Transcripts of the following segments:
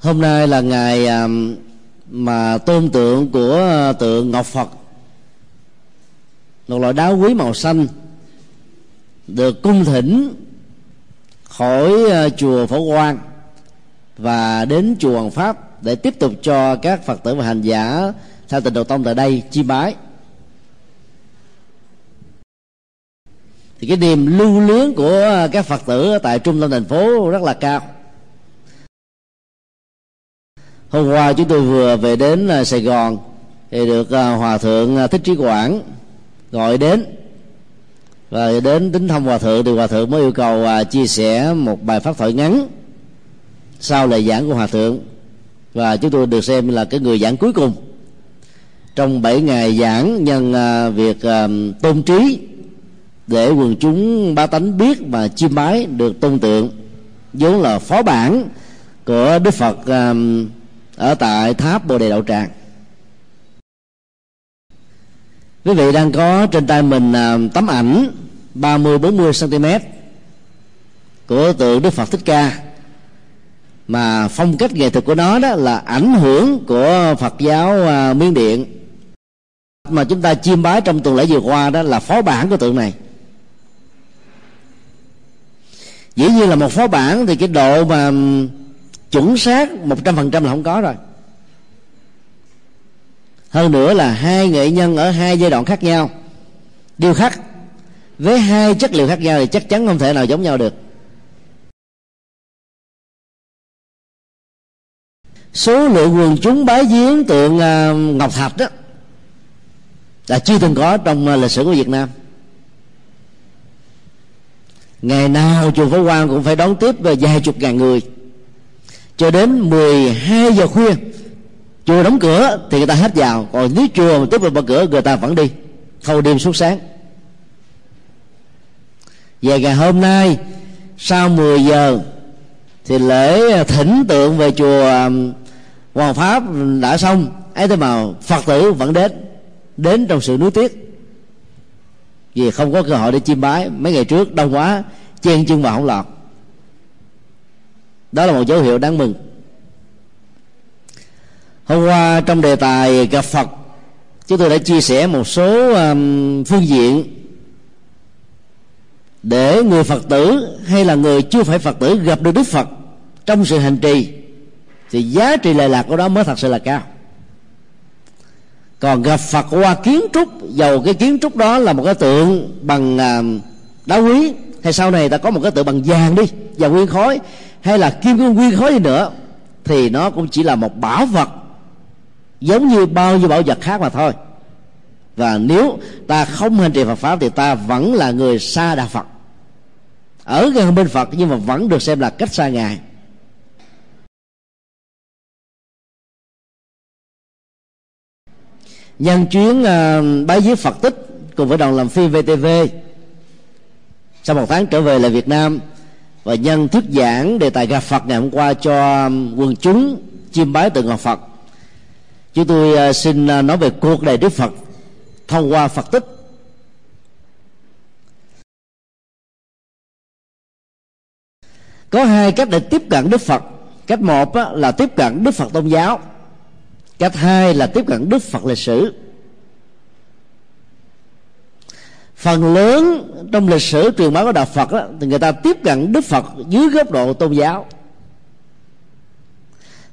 hôm nay là ngày um, mà tôn tượng của ờ, tượng ngọc phật. Một loại đá quý màu xanh được cung thỉnh khỏi ờ, chùa phổ quang và đến chùa Hoàng Pháp để tiếp tục cho các Phật tử và hành giả theo tình độ tông tại đây chi bái. Thì cái niềm lưu luyến của ờ, các Phật tử tại trung tâm thành phố rất là cao hôm qua chúng tôi vừa về đến à, Sài Gòn thì được à, hòa thượng à, thích trí quảng gọi đến. Và đến tính thăm hòa thượng thì hòa thượng mới yêu cầu chia sẻ một bài pháp thoại ngắn sau lời giảng của hòa thượng. Và chúng tôi được xem là cái người giảng cuối cùng. Trong 7 ngày giảng nhân việc tôn trí để quần chúng ba tánh biết và chiêm bái được tôn tượng, vốn là phó bản của đức phật ở tại tháp bồ đề đậu tràng. Quý vị đang có trên tay mình à, tấm ảnh 30 40 cm của tượng Đức Phật Thích Ca. Mà phong cách nghệ thuật của nó đó là ảnh hưởng của Phật giáo à, Miến Điện. Mà chúng ta chiêm bái trong tuần lễ vừa qua đó là phó bản của tượng này. Dĩ nhiên là một phó bản thì cái độ mà chuẩn xác một trăm phần trăm là không có rồi. Hơn nữa là hai nghệ nhân ở hai giai đoạn khác nhau. Điêu khắc với hai chất liệu khác nhau thì chắc chắn không thể nào giống nhau được. Số lượng quần chúng bái giếng tượng à, ngọc thạch đó là chưa từng có trong à, lịch sử của việt nam. Ngày nào chùa Phổ Quang cũng phải đón tiếp à, vài chục ngàn người cho đến 12 giờ khuya chùa đóng cửa thì người ta hết vào. Còn nếu chùa mà tiếp tục mở cửa, người ta vẫn đi. Thâu đêm suốt sáng. Về ngày hôm nay, sau 10 giờ, thì lễ thỉnh tượng về chùa um, Hoàng Pháp đã xong. Ấy thế mà Phật tử vẫn đến đến trong sự nuối tiếc. Vì không có cơ hội để chiêm bái. Mấy ngày trước, đông quá, chen chân vào không lọt đó là một dấu hiệu đáng mừng. Hôm qua trong đề tài gặp phật chúng tôi đã chia sẻ một số um, phương diện để người phật tử hay là người chưa phải phật tử gặp được đức phật trong sự hành trì thì giá trị lệ lạc của đó mới thật sự là cao. Còn gặp phật qua kiến trúc dầu cái kiến trúc đó là một cái tượng bằng um, đá quý hay sau này ta có một cái tượng bằng vàng đi vàng nguyên khối hay là kim cương nguyên khối gì nữa thì nó cũng chỉ là một bảo vật giống như bao nhiêu bảo vật khác mà thôi. Và nếu ta không hành trì Phật pháp thì ta vẫn là người xa đạo Phật. Ở gần bên Phật nhưng mà vẫn được xem là cách xa ngài. Nhân chuyến uh, bái viết Phật tích cùng với đoàn làm phim VTV sau một tháng trở về lại Việt Nam và nhân thuyết giảng đề tài gặp Phật ngày hôm qua cho um, quần chúng chiêm bái tượng ngọc Phật. Chúng tôi uh, xin uh, nói về cuộc đời Đức Phật thông qua Phật tích. Có hai cách để tiếp cận Đức Phật. Cách một là tiếp cận Đức Phật tôn giáo. Cách hai là tiếp cận Đức Phật lịch sử. Phần lớn trong lịch sử truyền bá của đạo Phật đó, thì người ta tiếp cận Đức Phật dưới góc độ tôn giáo.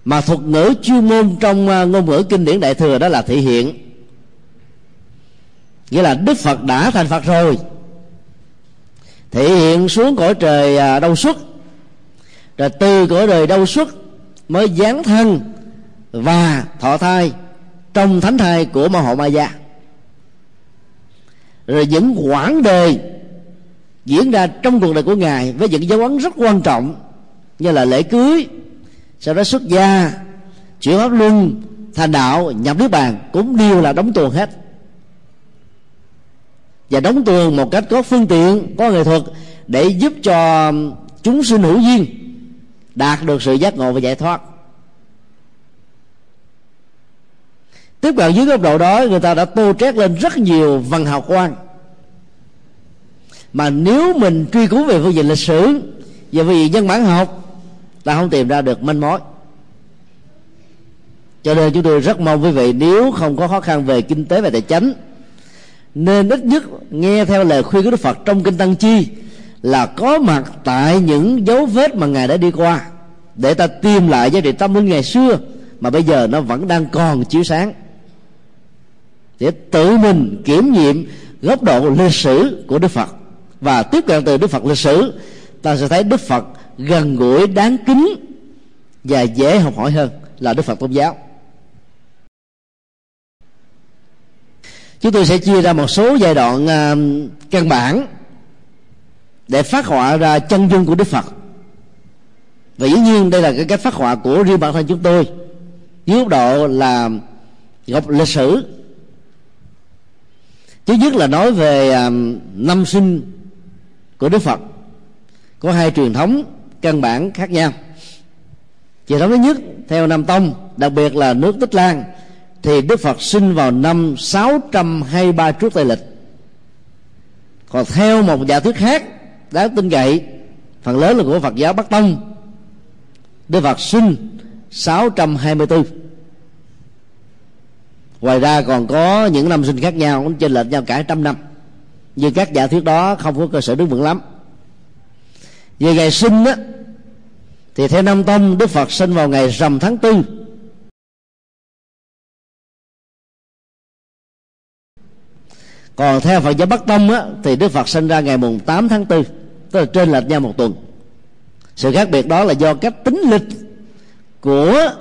Mà thuật ngữ chuyên môn trong à, ngôn ngữ kinh điển đại thừa đó là thể hiện. Nghĩa là Đức Phật đã thành Phật rồi thể hiện xuống cõi trời à, đau đâu xuất rồi từ cõi đời đâu xuất mới giáng thân và thọ thai trong thánh thai của ma hộ ma gia rồi những quãng đời diễn ra trong cuộc đời của ngài với những dấu ấn rất quan trọng như là lễ cưới, sau đó xuất gia, chuyển pháp luân thành đạo, nhập nước bàn cũng đều là đóng tuồng hết. Và đóng tuồng một cách có phương tiện, có nghệ thuật để giúp cho chúng sinh hữu duyên đạt được sự giác ngộ và giải thoát. Tiếp cận dưới góc độ đó, người ta đã tô trét lên rất nhiều văn hào quang. Mà nếu mình truy cứu về phương diện lịch sử và vì nhân bản học, ta không tìm ra được manh mối. Cho nên chúng tôi rất mong quý vị, nếu không có khó khăn về kinh tế và tài chính, nên ít nhất nghe theo lời khuyên của Đức Phật trong kinh Tăng Chi là có mặt tại những dấu vết mà ngài đã đi qua để ta tìm lại giá trị tâm linh ngày xưa mà bây giờ nó vẫn đang còn chiếu sáng để tự mình kiểm nghiệm góc độ lịch sử của Đức Phật. Và tiếp cận từ Đức Phật lịch sử ta sẽ thấy Đức Phật gần gũi đáng kính và dễ học hỏi hơn là Đức Phật tôn giáo. Chúng tôi sẽ chia ra một số giai đoạn uh, căn bản để phát họa ra chân dung của Đức Phật. Và dĩ nhiên đây là cái cách phát họa của riêng bản thân chúng tôi dưới góc độ là góc lịch sử thứ nhất là nói về à, năm sinh của Đức Phật. Có hai truyền thống căn bản khác nhau. Truyền thống thứ nhất, theo Nam Tông, đặc biệt là nước Tích Lan, thì Đức Phật sinh vào năm 623 trước Tây lịch. Còn theo một giả thuyết khác đáng tin cậy phần lớn là của Phật giáo Bắc Tông, Đức Phật sinh 624 ngoài ra còn có những năm sinh khác nhau, cũng trên lệch nhau cả trăm năm. Nhưng các giả thuyết đó, không có cơ sở đứng vững lắm. Về ngày sinh á, thì theo Nam tông, đức phật sinh vào ngày rằm tháng tư. Còn theo phật giáo bắc tông á, thì đức phật sinh ra ngày mùng 8 tháng 4 tức là trên lệch nhau một tuần. Sự khác biệt đó là do cách tính lịch của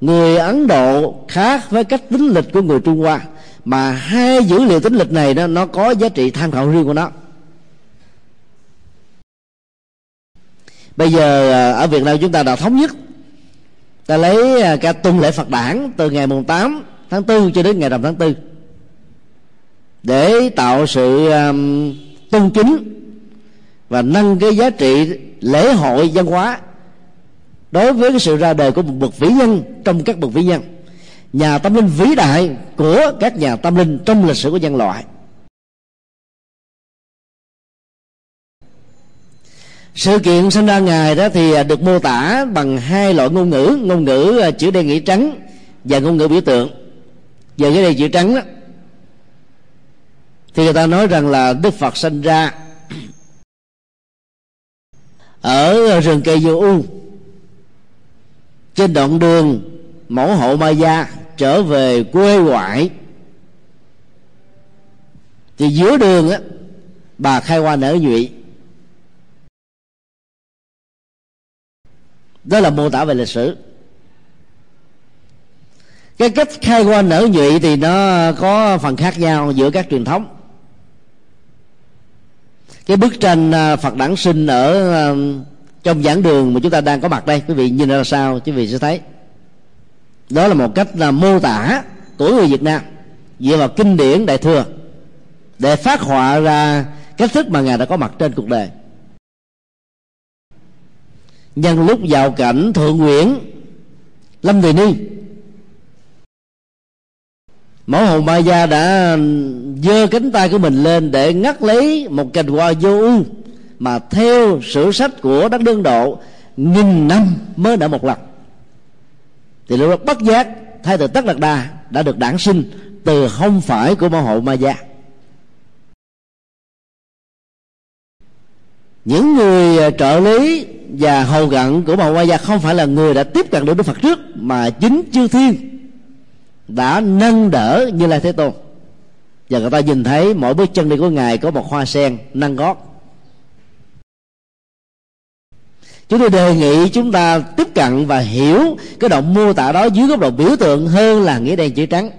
người ấn độ khác với cách tính lịch của người trung hoa mà hai dữ liệu tính lịch này nó, nó có giá trị tham khảo riêng của nó. Bây giờ à, ở việt nam chúng ta đã thống nhất. Ta lấy ca cả tuần lễ phật đản từ ngày mùng 8 tháng 4 cho đến ngày rằm tháng 4 để tạo sự um, tôn kính và nâng cái giá trị lễ hội văn hóa đối với cái sự ra đời của một bậc vĩ nhân trong các bậc vĩ nhân, nhà tâm linh vĩ đại của các nhà tâm linh trong lịch sử của nhân loại. Sự kiện sinh ra ngài đó thì được mô tả bằng hai loại ngôn ngữ. Ngôn ngữ à, chữ đen nghĩa trắng và ngôn ngữ biểu tượng. Về cái đề chữ trắng đó, thì người ta nói rằng là đức phật sinh ra ở rừng cây vô u trên đoạn đường mẫu hộ ma gia trở về quê ngoại. Thì giữa đường á, bà khai hoa nở nhụy. Đó là mô tả về lịch sử. Cái cách khai hoa nở nhụy thì nó có phần khác nhau giữa các truyền thống. Cái bức tranh à, phật đản sinh ở à, trong giảng đường mà chúng ta đang có mặt đây, quý vị nhìn ra sao, quý vị sẽ thấy. Đó là một cách là mô tả của người việt nam dựa vào kinh điển đại thừa để phát họa ra cách thức mà ngài đã có mặt trên cuộc đời. Nhân lúc vào cảnh thượng nguyễn, lâm tùy ni, mẫu hồn ma gia đã giơ cánh tay của mình lên để ngắt lấy một cành hoa vô ưu mà theo sử sách của đất đương độ, nghìn năm mới nở một lần. Thì lúc đó bất giác thay từ tất lạc đà đã được đản sinh từ không phải của mẫu hộ ma gia. Những người à, trợ lý và hầu gặn của mẫu ma gia không phải là người đã tiếp cận được đức phật trước, mà chính chư thiên đã nâng đỡ như lai thế tôn. Và người ta nhìn thấy mỗi bước chân đi của ngài có một hoa sen nâng gót. Chúng tôi đề nghị chúng ta tiếp cận và hiểu cái động mô tả đó dưới góc độ biểu tượng hơn là nghĩa đen chữ trắng.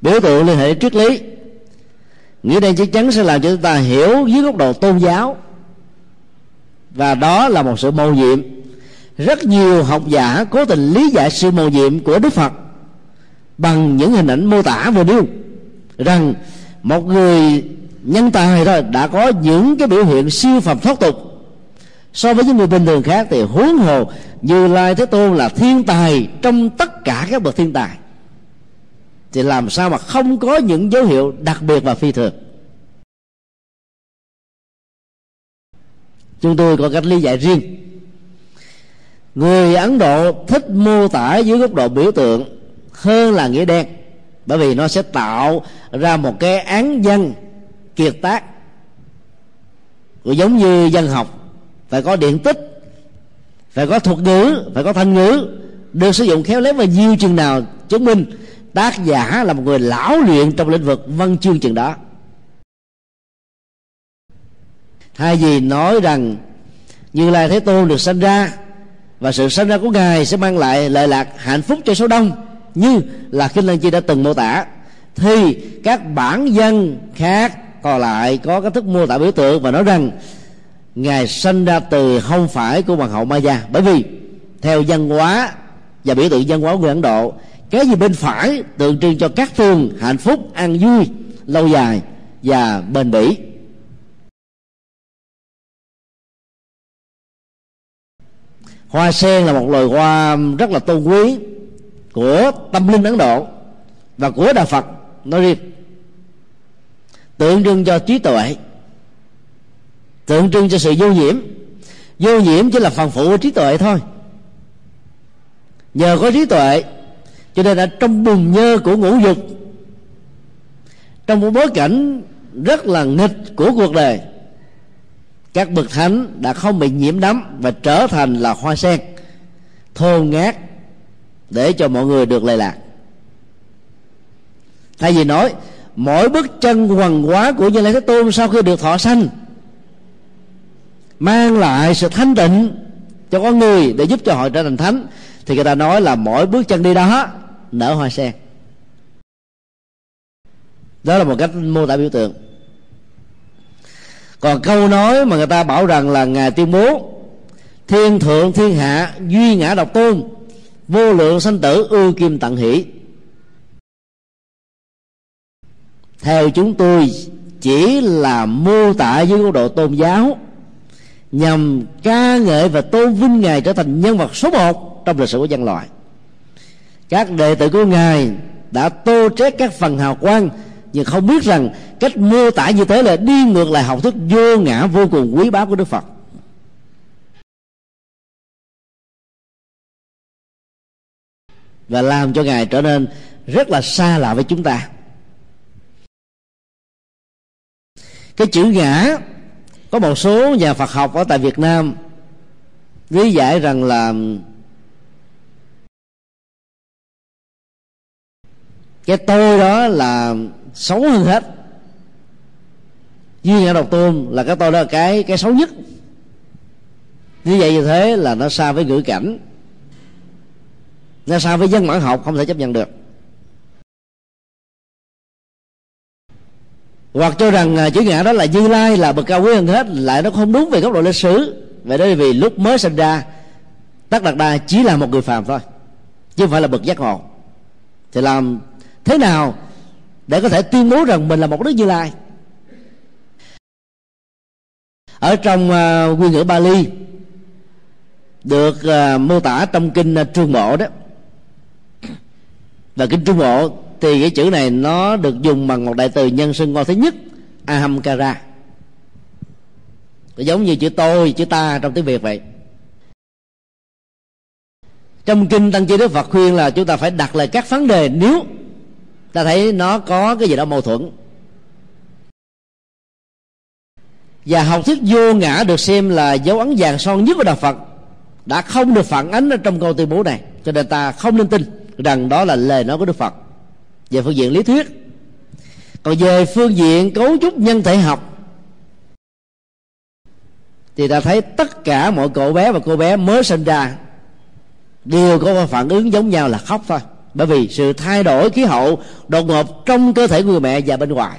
Biểu tượng liên hệ triết lý. Nghĩa đen chữ trắng sẽ làm cho chúng ta hiểu dưới góc độ tôn giáo. Và đó là một sự mầu nhiệm. Rất nhiều học giả cố tình lý giải sự mầu nhiệm của đức phật bằng những hình ảnh mô tả vừa nêu rằng một người nhân tài thôi, đã có những cái biểu hiện siêu phẩm thoát tục. So với những người bình thường khác thì huống hồ như lai thế tôn là thiên tài trong tất cả các bậc thiên tài. Thì làm sao mà không có những dấu hiệu đặc biệt và phi thường? Chúng tôi có cách lý giải riêng. Người ấn độ thích mô tả dưới góc độ biểu tượng hơn là nghĩa đen, bởi vì nó sẽ tạo ra một cái án văn kiệt tác. Cũng giống như dân học, phải có điện tích, phải có thuật ngữ, phải có thanh ngữ, được sử dụng khéo léo và nhiều chừng nào chứng minh tác giả là một người lão luyện trong lĩnh vực văn chương chừng đó. Thay vì nói rằng như lai thế tôn được sinh ra và sự sinh ra của ngài sẽ mang lại lợi lạc hạnh phúc cho số đông như là kinh lăng chi đã từng mô tả, thì các bản dân khác còn lại có cái thức mô tả biểu tượng và nói rằng, ngài sinh ra từ không phải của hoàng hậu Maya. Bởi vì, theo văn hóa và biểu tượng văn hóa của Ấn Độ, cái gì bên phải tượng trưng cho các phương hạnh phúc, an vui, lâu dài và bền bỉ. Hoa sen là một loài hoa rất là tôn quý của tâm linh ấn độ và của đạo phật nói riêng tượng trưng cho trí tuệ, tượng trưng cho sự vô nhiễm. Vô nhiễm chỉ là phần phụ của trí tuệ thôi. Nhờ có trí tuệ, cho nên là trong bùn nhơ của ngũ dục, trong một bối cảnh rất là nghịch của cuộc đời, các bậc thánh đã không bị nhiễm đắm và trở thành là hoa sen, thôn ngát để cho mọi người được lệ lạc. Thay vì nói mỗi bước chân hoàng hóa của như lai thế tôn sau khi được thọ sanh, mang lại sự thanh tịnh cho con người để giúp cho họ trở thành thánh, thì người ta nói là mỗi bước chân đi đó nở hoa sen. Đó là một cách mô tả biểu tượng. Còn câu nói mà người ta bảo rằng là ngài tuyên bố, thiên thượng thiên hạ, duy ngã độc tôn, vô lượng sanh tử, ưu kim tận hỷ. Theo chúng tôi, chỉ là mô tả dưới góc độ tôn giáo, nhằm ca ngợi và tôn vinh ngài trở thành nhân vật số một trong lịch sử của nhân loại. Các đệ tử của ngài đã tô trét các phần hào quang, nhưng không biết rằng cách mô tả như thế là đi ngược lại học thức vô ngã vô cùng quý báu của đức phật. Và làm cho ngài trở nên rất là xa lạ với chúng ta. Cái chữ ngã có một số nhà Phật học ở tại Việt Nam lý giải rằng là cái tôi đó là xấu hơn hết. Duy ngã độc tôn là cái tôi đó là cái cái xấu nhất. Như vậy như thế là nó xa với ngữ cảnh, nó xa với dân bản học không thể chấp nhận được. Hoặc cho rằng à, chữ ngã đó là như lai là bậc cao quý hơn hết lại nó không đúng về góc độ lịch sử. Vậy đó vì lúc mới sinh ra tất đạt đa chỉ là một người phàm thôi chứ không phải là bậc giác ngộ. Thì làm thế nào để có thể tuyên bố rằng mình là một đức như lai? Ở trong uh, nguyên ngữ Bali được uh, mô tả trong kinh uh, Trung Bộ đó. Và kinh Trung Bộ thì cái chữ này nó được dùng bằng một đại từ nhân xưng ngôi thứ nhất, ahamkara. Giống như chữ tôi, chữ ta trong tiếng việt vậy. Trong kinh tăng chi đức phật khuyên là chúng ta phải đặt lại các vấn đề nếu ta thấy nó có cái gì đó mâu thuẫn. Và học thuyết vô ngã được xem là dấu ấn vàng son nhất của đạo phật đã không được phản ánh ở trong câu tuyên bố này, cho nên ta không nên tin rằng đó là lời nói của đức phật về phương diện lý thuyết. Còn về phương diện cấu trúc nhân thể học, thì ta thấy tất cả mọi cậu bé và cô bé mới sinh ra đều có phản ứng giống nhau là khóc thôi. Bởi vì sự thay đổi khí hậu đột ngột trong cơ thể người mẹ và bên ngoài.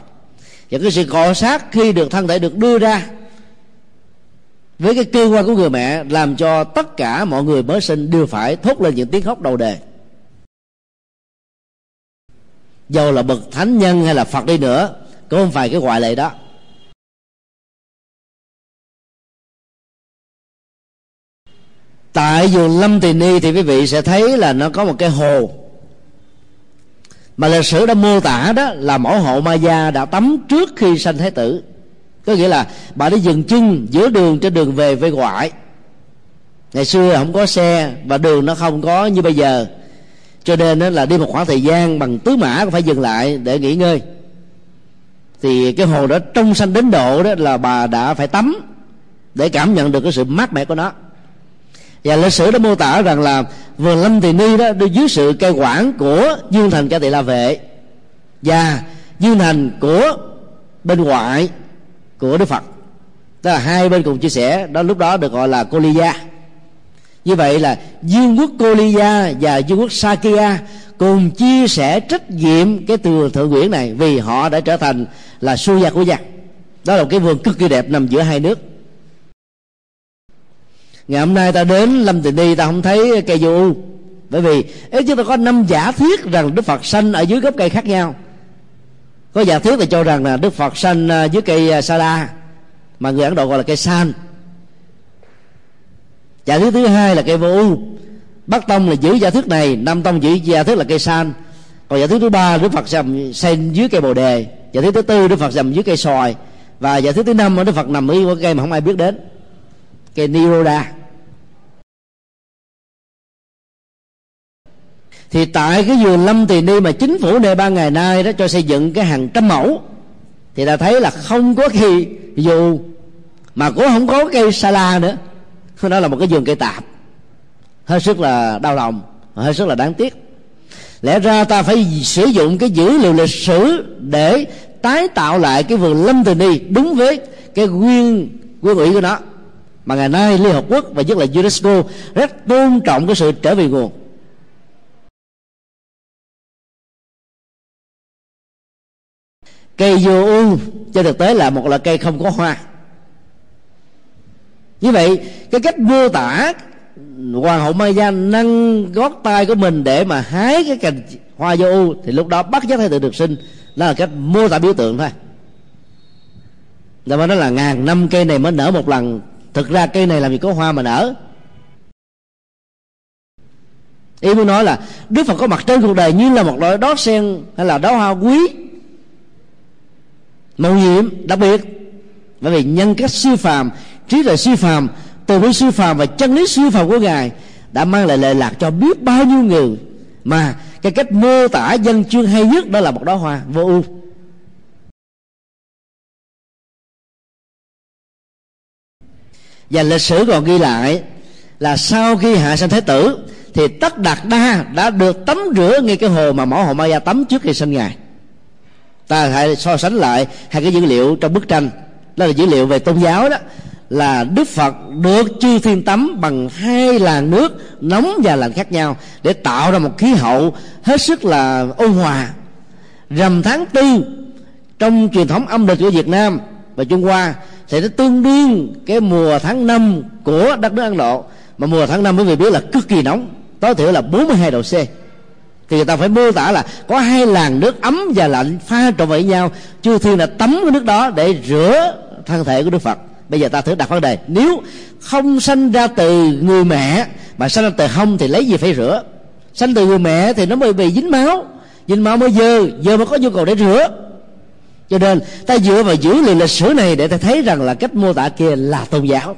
Và cái sự cọ sát khi được thân thể được đưa ra với cái cơ quan của người mẹ làm cho tất cả mọi người mới sinh đều phải thốt lên những tiếng khóc đầu đề dầu là bậc thánh nhân hay là phật đi nữa, cũng không phải cái ngoại lệ đó. Tại vườn lâm tỳ ni thì quý vị sẽ thấy là nó có một cái hồ. Mà lịch sử đã mô tả đó là mẫu hộ ma gia đã tắm trước khi sanh thái tử. Có nghĩa là bà đã dừng chân giữa đường trên đường về về ngoại. Ngày xưa không có xe và đường nó không có như bây giờ cho nên là đi một khoảng thời gian bằng tứ mã cũng phải dừng lại để nghỉ ngơi. Thì cái hồ đó trong xanh đến độ đó là bà đã phải tắm để cảm nhận được cái sự mát mẻ của nó. Và lịch sử đã mô tả rằng là vườn lâm tỳ ni đó dưới sự cai quản của dương thành ca tỳ la vệ và dương thành của bên ngoại của đức phật. Tức là hai bên cùng chia sẻ, đó lúc đó được gọi là cô ly gia như vậy là dương quốc cô và dương quốc sakya cùng chia sẻ trách nhiệm cái từ thượng quyển này vì họ đã trở thành là su gia của gia. Đó là một cái vườn cực kỳ đẹp nằm giữa hai nước. Ngày hôm nay ta đến lâm tịnh đi, ta không thấy cây vô u. Bởi vì ấy chúng ta có năm giả thuyết rằng đức phật sanh ở dưới gốc cây khác nhau. Có giả thuyết là cho rằng là đức phật sanh à, dưới cây à, sa la mà người ấn độ gọi là cây san giả thuyết thứ hai là cây vô u bắc tông là giữ giả thuyết này, nam tông giữ giả thuyết là cây san. Còn giả thuyết thứ ba, đức phật nằm sen dưới cây bồ đề. Giả thuyết thứ tư, đức phật nằm dưới cây sòi và giả thuyết thứ năm, đức phật nằm dưới cây mà không ai biết đến, cây niroda. Thì tại cái vườn lâm tỳ ni mà chính phủ nơi ba ngày nay đó cho xây dựng cái hàng trăm mẫu, thì ta thấy là không có khi, dù mà cũng không có cây sa la nữa nó là một cái vườn cây tạp. Hết sức là đau lòng, hết sức là đáng tiếc. Lẽ ra ta phải sử dụng cái dữ liệu lịch sử để tái tạo lại cái vườn lâm tỳ ni đúng với cái nguyên nguyên ủy của nó. Mà ngày nay liên hợp quốc và nhất là unesco rất tôn trọng cái sự trở về nguồn. Cây vô u trên thực tế là một loại cây không có hoa như vậy, cái cách mô tả hoàng hậu Maya nâng gót tay của mình để mà hái cái cành hoa vô u, thì lúc đó bắt giác thái tử được sinh. Đó là cách mô tả biểu tượng thôi. Tại mà nó là ngàn năm cây này mới nở một lần. Thực ra cây này làm gì có hoa mà nở. Ý muốn nói là Đức Phật có mặt trên cuộc đời như là một loại đó sen Hay là đóa hoa quý, màu nhiệm, đặc biệt. Bởi vì nhân cách siêu phàm trí tuệ siêu phàm, từ bi siêu phàm và chân lý siêu phàm của ngài đã mang lại lệ lạc cho biết bao nhiêu người. Mà cái cách mô tả dân chương hay nhất đó là một đóa hoa vô ưu. Và lịch sử còn ghi lại là sau khi hạ sanh thái tử, thì tất đạt đa đã được tắm rửa ngay cái hồ mà mẫu hồ ma gia tắm trước khi sinh ngài. Ta hãy so sánh lại hai cái dữ liệu trong bức tranh. Đó là dữ liệu về tôn giáo đó là Đức Phật được chư thiên tắm bằng hai làn nước nóng và lạnh khác nhau để tạo ra một khí hậu hết sức là ôn hòa. Rằm tháng tư, trong truyền thống âm lịch của Việt Nam và Trung Hoa, thì nó tương đương cái mùa tháng năm của đất nước Ấn Độ. Mà mùa tháng năm quý vị biết là cực kỳ nóng, tối thiểu là 42 độ C. Thì người ta phải mô tả là có hai làn nước ấm và lạnh pha trộn với nhau. Chư thiên là tắm cái nước đó để rửa thân thể của đức phật bây giờ ta thử đặt vấn đề. Nếu không sanh ra từ người mẹ, mà sanh ra từ hông thì lấy gì phải rửa? Sanh từ người mẹ thì nó mới bị dính máu. Dính máu mới dơ dơ mới có nhu cầu để rửa. Cho nên, ta dựa vào dữ liệu lịch sử này để ta thấy rằng là cách mô tả kia là tôn giáo.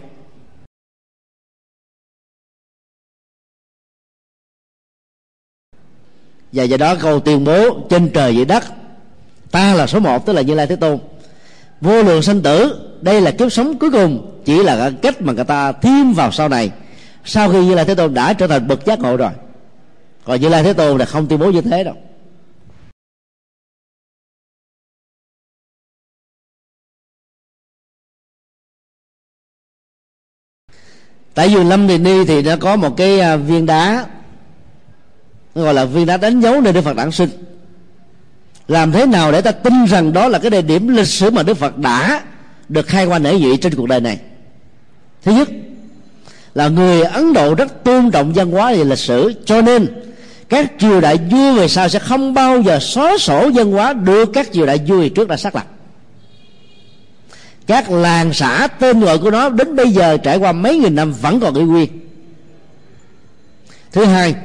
Và do đó câu tuyên bố trên trời dưới đất, ta là số một, tức là như lai thế tôn. Vô lượng sinh tử đây là kiếp sống cuối cùng, chỉ là cái cách mà người ta thêm vào sau này. Sau khi như lai thế tôn đã trở thành bậc giác ngộ rồi. Còn như lai thế tôn là không tuyên bố như thế đâu. Tại vườn lâm thì ni thì nó có một cái à, viên đá gọi là viên đá đánh dấu nơi đức phật đản sinh. Làm thế nào để ta tin rằng đó là cái địa điểm lịch sử mà đức phật đã được khai qua nể vị trên cuộc đời này. Thứ nhất là người ấn độ rất tôn trọng văn hóa và lịch sử, cho nên các triều đại vua về sau sẽ không bao giờ xóa sổ văn hóa được các triều đại vua trước đã xác lập. Các làng xã tên gọi của nó đến bây giờ trải qua mấy nghìn năm vẫn còn y nguyên. Thứ hai,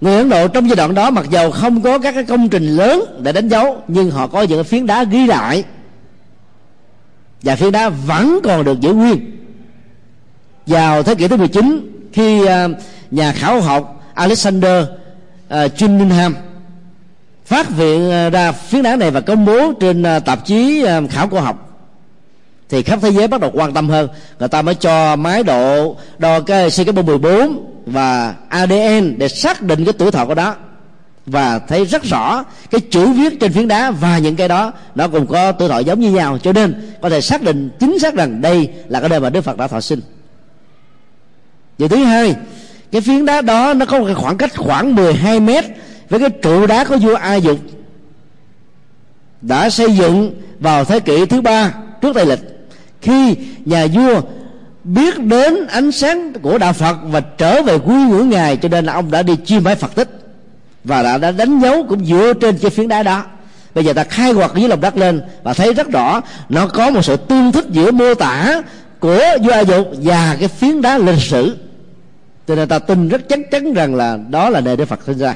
người ấn độ trong giai đoạn đó mặc dầu không có các cái công trình lớn để đánh dấu, nhưng họ có những phiến đá ghi lại và phiến đá vẫn còn được giữ nguyên. Vào thế kỷ thứ 19 khi à, nhà khảo học Alexander à, Cunningham phát hiện à, ra phiến đá này và công bố trên tạp chí khảo cổ học, thì khắp thế giới bắt đầu quan tâm hơn. Người ta mới cho máy độ đo cái CK 14 và ADN để xác định cái tuổi thọ của đó và thấy rất rõ cái chữ viết trên phiến đá và những cái đó, nó cũng có tuổi thọ giống như nhau. Cho nên có thể xác định, chính xác rằng đây là cái nơi mà Đức Phật đã thọ sinh. Điều thứ hai, cái phiến đá đó nó có một cái khoảng cách khoảng 12 mét với cái trụ đá của vua A Dục. Đã xây dựng vào thế kỷ thứ ba trước Tây lịch, khi nhà vua biết đến ánh sáng của đạo Phật và trở về quy ngưỡng ngài, cho nên là ông đã đi chiêm bái Phật tích và đã, đã đánh dấu cũng dựa trên cái phiến đá đó. Bây giờ ta khai quật dưới lòng đất lên và thấy rất rõ nó có một sự tương thích giữa mô tả của vua A Dục và cái phiến đá lịch sử. Cho nên ta tin rất chắc chắn rằng là đó là nơi Đức Phật sinh ra.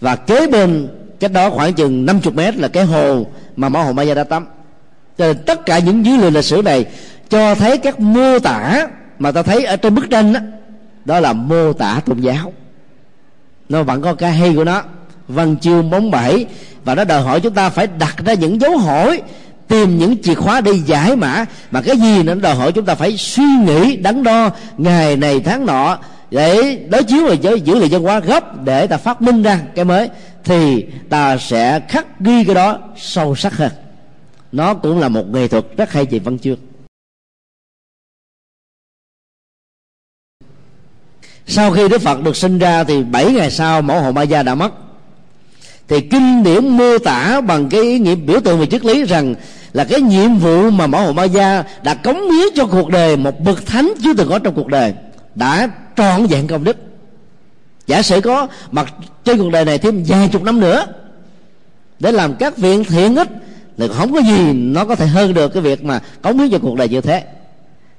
Và kế bên cách đó khoảng chừng 50 mét là cái hồ mà mẫu hồ Maya đã tắm. Cho nên tất cả những dữ liệu lịch sử này cho thấy các mô tả mà ta thấy ở trên bức tranh đó, đó là mô tả tôn giáo nó vẫn có cái hay của nó. Văn chương bóng bẩy và nó đòi hỏi chúng ta phải đặt ra những dấu hỏi, tìm những chìa khóa để giải mã. Mà cái gì nó đòi hỏi chúng ta phải suy nghĩ, đắn đo ngày này, tháng nọ, để đối chiếu với dữ liệu văn hóa gốc để ta phát minh ra cái mới, thì ta sẽ khắc ghi cái đó sâu sắc hơn. Nó cũng là một nghệ thuật rất hay về văn chương. Sau khi đức phật được sinh ra thì bảy ngày sau mẫu hộ ma gia đã mất. Thì kinh điển mô tả bằng cái ý nghĩa biểu tượng về triết lý rằng là cái nhiệm vụ mà mẫu hộ ma gia đã cống hiến cho cuộc đời một bậc thánh chưa từng có trong cuộc đời đã trọn vẹn công đức. Giả sử có mặt trên cuộc đời này thêm vài chục năm nữa để làm các việc thiện ích thì không có gì nó có thể hơn được cái việc mà cống hiến cho cuộc đời như thế.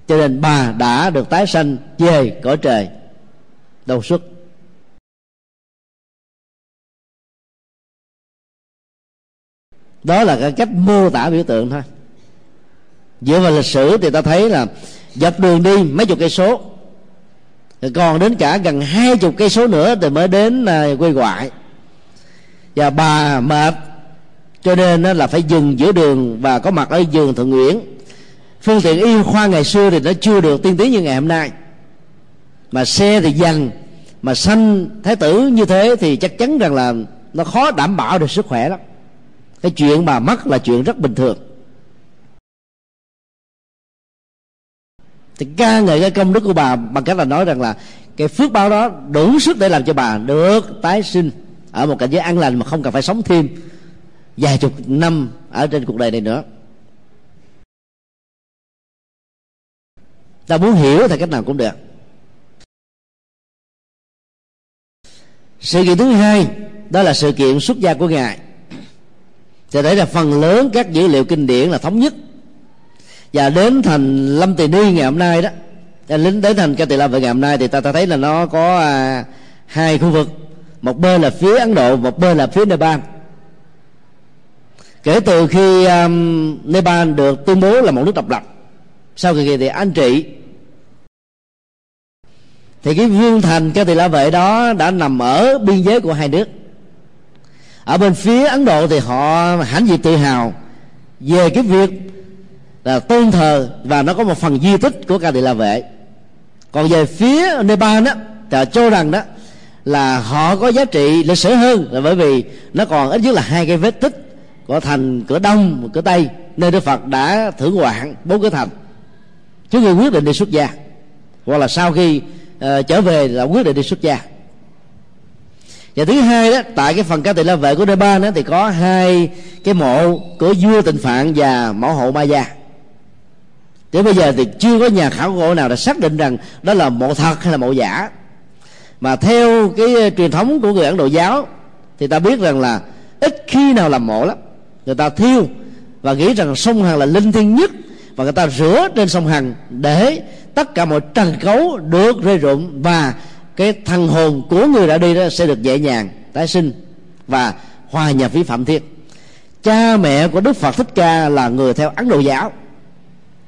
Cho nên bà đã được tái sanh về cõi trời đau xuất đó là cái cách mô tả biểu tượng thôi. Dựa vào lịch sử thì ta thấy là dọc đường đi mấy chục cây số. Còn đến cả gần hai chục cây số nữa thì mới đến à, quê ngoại. Và bà mệt, cho nên là phải dừng giữa đường và có mặt ở giường thượng nguyễn phương tiện y khoa ngày xưa thì nó chưa được tiên tiến như ngày hôm nay mà xe thì dần mà sanh thái tử như thế thì chắc chắn rằng là nó khó đảm bảo được sức khỏe lắm. Cái chuyện mà mất là chuyện rất bình thường. Thì ca ngợi cái công đức của bà bằng cách là nói rằng là cái phước báo đó đủ sức để làm cho bà được tái sinh ở một cảnh giới an lành mà không cần phải sống thêm vài chục năm ở trên cuộc đời này nữa. Ta muốn hiểu thì cách nào cũng được. Sự kiện thứ hai đó là sự kiện xuất gia của ngài. Thì đấy là phần lớn các dữ liệu kinh điển là thống nhất. Và đến thành lâm tỳ ni ngày hôm nay đó à, đến đến thành ca tỳ la về ngày hôm nay thì ta, ta thấy là nó có à, hai khu vực. Một bên là phía ấn độ một bên là phía nepal. Kể từ khi um, nepal được tuyên bố là một nước độc lập sau kỳ thì anh trị thì cái vương thành, cái tỳ la vệ đó đã nằm ở biên giới của hai nước. Ở bên phía ấn độ thì họ hãnh diện tự hào về cái việc là tôn thờ và nó có một phần di tích của ca tỳ la vệ. Còn về phía nepal đó thì họ cho rằng đó là họ có giá trị lịch sử hơn là bởi vì nó còn ít nhất là hai cái vết tích của thành cửa đông, cửa tây nơi đức phật đã thưởng hoạn bốn cái thành. Chúng người quyết định đi xuất gia. Hoặc là sau khi uh, trở về là quyết định đi xuất gia. Và thứ hai đó tại cái phần ca tỳ la vệ của Nepal đó thì có hai cái mộ của vua tịnh phạn và mẫu hộ ma gia. Đến bây giờ thì chưa có nhà khảo cổ nào đã xác định rằng đó là mộ thật hay là mộ giả. Mà theo cái ờ, truyền thống của người ấn độ giáo thì ta biết rằng là ít khi nào làm mộ lắm. Người ta thiêu và nghĩ rằng sông hằng là linh thiêng nhất và người ta rửa trên sông hằng để tất cả mọi trần cấu được rơi rụng và cái thần hồn của người đã đi đó sẽ được dễ nhàng, tái sinh và hòa nhập với phạm thiên cha mẹ của đức phật thích ca là người theo ấn độ giáo.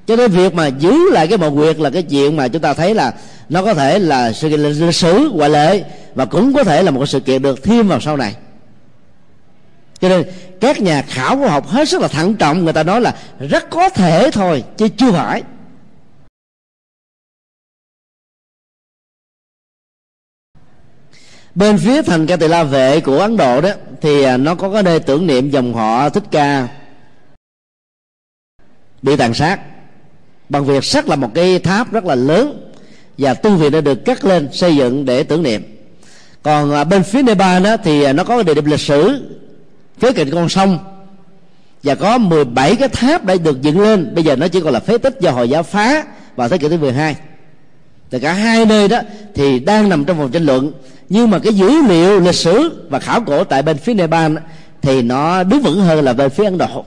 Cho nên việc mà giữ lại cái mộ nguyệt là cái chuyện mà chúng ta thấy là nó có thể là sự kiện lịch sử ngoại lệ và cũng có thể là một sự kiện được thêm vào sau này cho nên các nhà khảo cổ học hết sức là thận trọng, người ta nói là rất có thể thôi, chứ chưa phải. Bên phía thành ca tỳ la vệ của ấn độ đó, thì à, nó có cái nơi tưởng niệm dòng họ thích ca bị tàn sát. Bằng việc sắt là một cái tháp rất là lớn và tu viện đã được cắt lên, xây dựng để tưởng niệm. Còn à, bên phía Nepal đó thì à, nó có cái địa điểm lịch sử kế cạnh con sông. Và có 17 cái tháp đã được dựng lên. Bây giờ nó chỉ còn là phế tích do hồi giáo phá vào thế kỷ thứ 12 từ cả hai nơi đó thì đang nằm trong vòng tranh luận. Nhưng mà cái dữ liệu lịch sử và khảo cổ tại bên phía Nepal thì nó đứng vững hơn là bên phía Ấn Độ.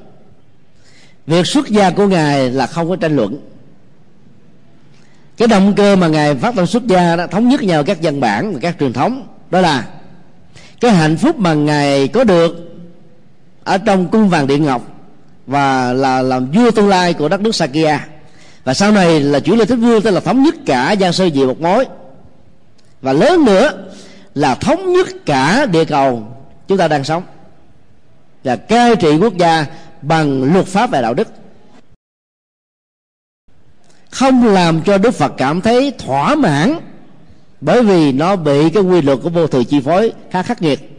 Việc xuất gia của ngài là không có tranh luận. Cái động cơ mà ngài phát tâm xuất gia đó, thống nhất nhau các văn bản và các truyền thống, đó là cái hạnh phúc mà ngài có được ở trong cung vàng điện ngọc và là làm vua tương lai của đất nước Sakya và sau này là chuyển lên thích vua tức là thống nhất cả giang sơn vì một mối và lớn nữa là thống nhất cả địa cầu chúng ta đang sống và cai trị quốc gia bằng luật pháp và đạo đức. Không làm cho đức phật cảm thấy thỏa mãn bởi vì nó bị cái quy luật của vô thường chi phối khá khắc nghiệt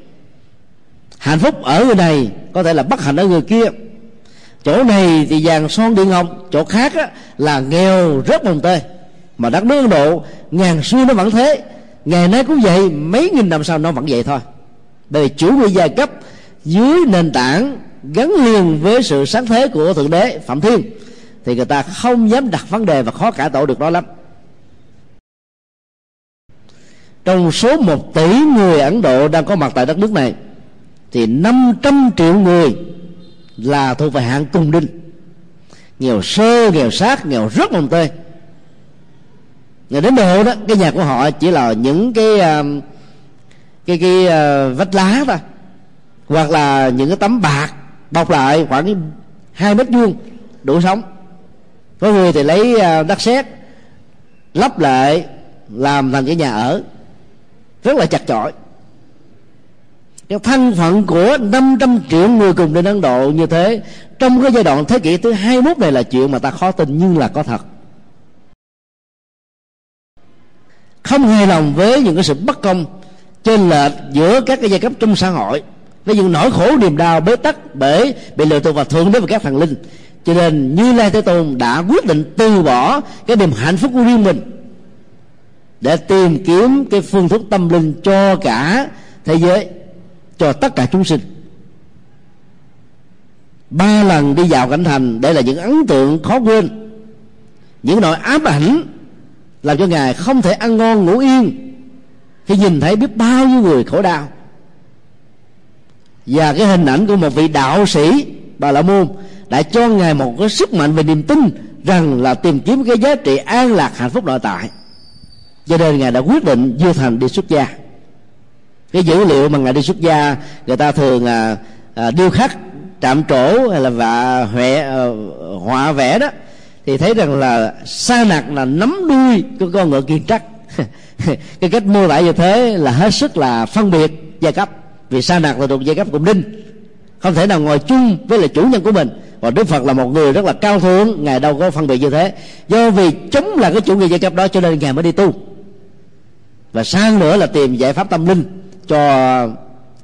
hạnh phúc ở người này có thể là bất hạnh ở người kia. Chỗ này thì vàng son điện ngọc chỗ khác á, là nghèo rất mồng tê mà đất nước ấn độ ngàn xưa nó vẫn thế. Ngày nay cũng vậy mấy nghìn năm sau nó vẫn vậy thôi. Bởi vì chủ nghĩa giai cấp dưới nền tảng gắn liền với sự sáng thế của thượng đế phạm thiên thì người ta không dám đặt vấn đề và khó cải tổ được đó lắm. Trong số một tỷ người Ấn Độ đang có mặt tại đất nước này thì 500 triệu người là thuộc về hạng cùng đinh. Nghèo sơ, nghèo sát, nghèo rất mồng tê. Người đến độ đó, cái nhà của họ chỉ là những cái à, cái cái à, vách lá thôi. Hoặc là những cái tấm bạc bọc lại khoảng hai mét vuông, đủ sống. Có người thì lấy à, đất sét, lắp lại, làm thành cái nhà ở. Rất là chặt chội cái thân phận của 500 triệu người cùng đến Ấn Độ như thế, trong cái giai đoạn thế kỷ thứ 21 này là chuyện mà ta khó tin nhưng là có thật. Không hài lòng với những cái sự bất công trên lệch giữa các cái giai cấp trong xã hội. Với những nỗi khổ niềm đau bế tắc bể bị lừa thuộc và thượng đến với các thần linh. Cho nên như lai thế tôn đã quyết định từ bỏ cái niềm hạnh phúc của riêng mình để tìm kiếm cái phương thức tâm linh cho cả thế giới cho tất cả chúng sinh. Ba lần đi vào cảnh thành, đây là những ấn tượng khó quên. Những nỗi ám ảnh làm cho ngài không thể ăn ngon ngủ yên khi nhìn thấy biết bao nhiêu người khổ đau. Và cái hình ảnh của một vị đạo sĩ bà la môn đã cho ngài một cái sức mạnh về niềm tin rằng là tìm kiếm cái giá trị an lạc hạnh phúc nội tại. Cho nên ngài đã quyết định vô thành đi xuất gia cái dữ liệu mà ngài đi xuất gia người ta thường à, à, điêu khắc trạm trổ hay là vạ huệ à, họa vẽ đó thì thấy rằng là sa nặc là nắm đuôi của con ngựa kiên trắc. Cái cách mô tả như thế là hết sức là phân biệt giai cấp vì sa nặc là thuộc giai cấp cùng đinh. Không thể nào ngồi chung với là chủ nhân của mình. Và đức phật là một người rất là cao thượng ngài đâu có phân biệt như thế. Do vì chống là cái chủ nghĩa giai cấp đó cho nên ngài mới đi tu. Và sang nữa là tìm giải pháp tâm linh cho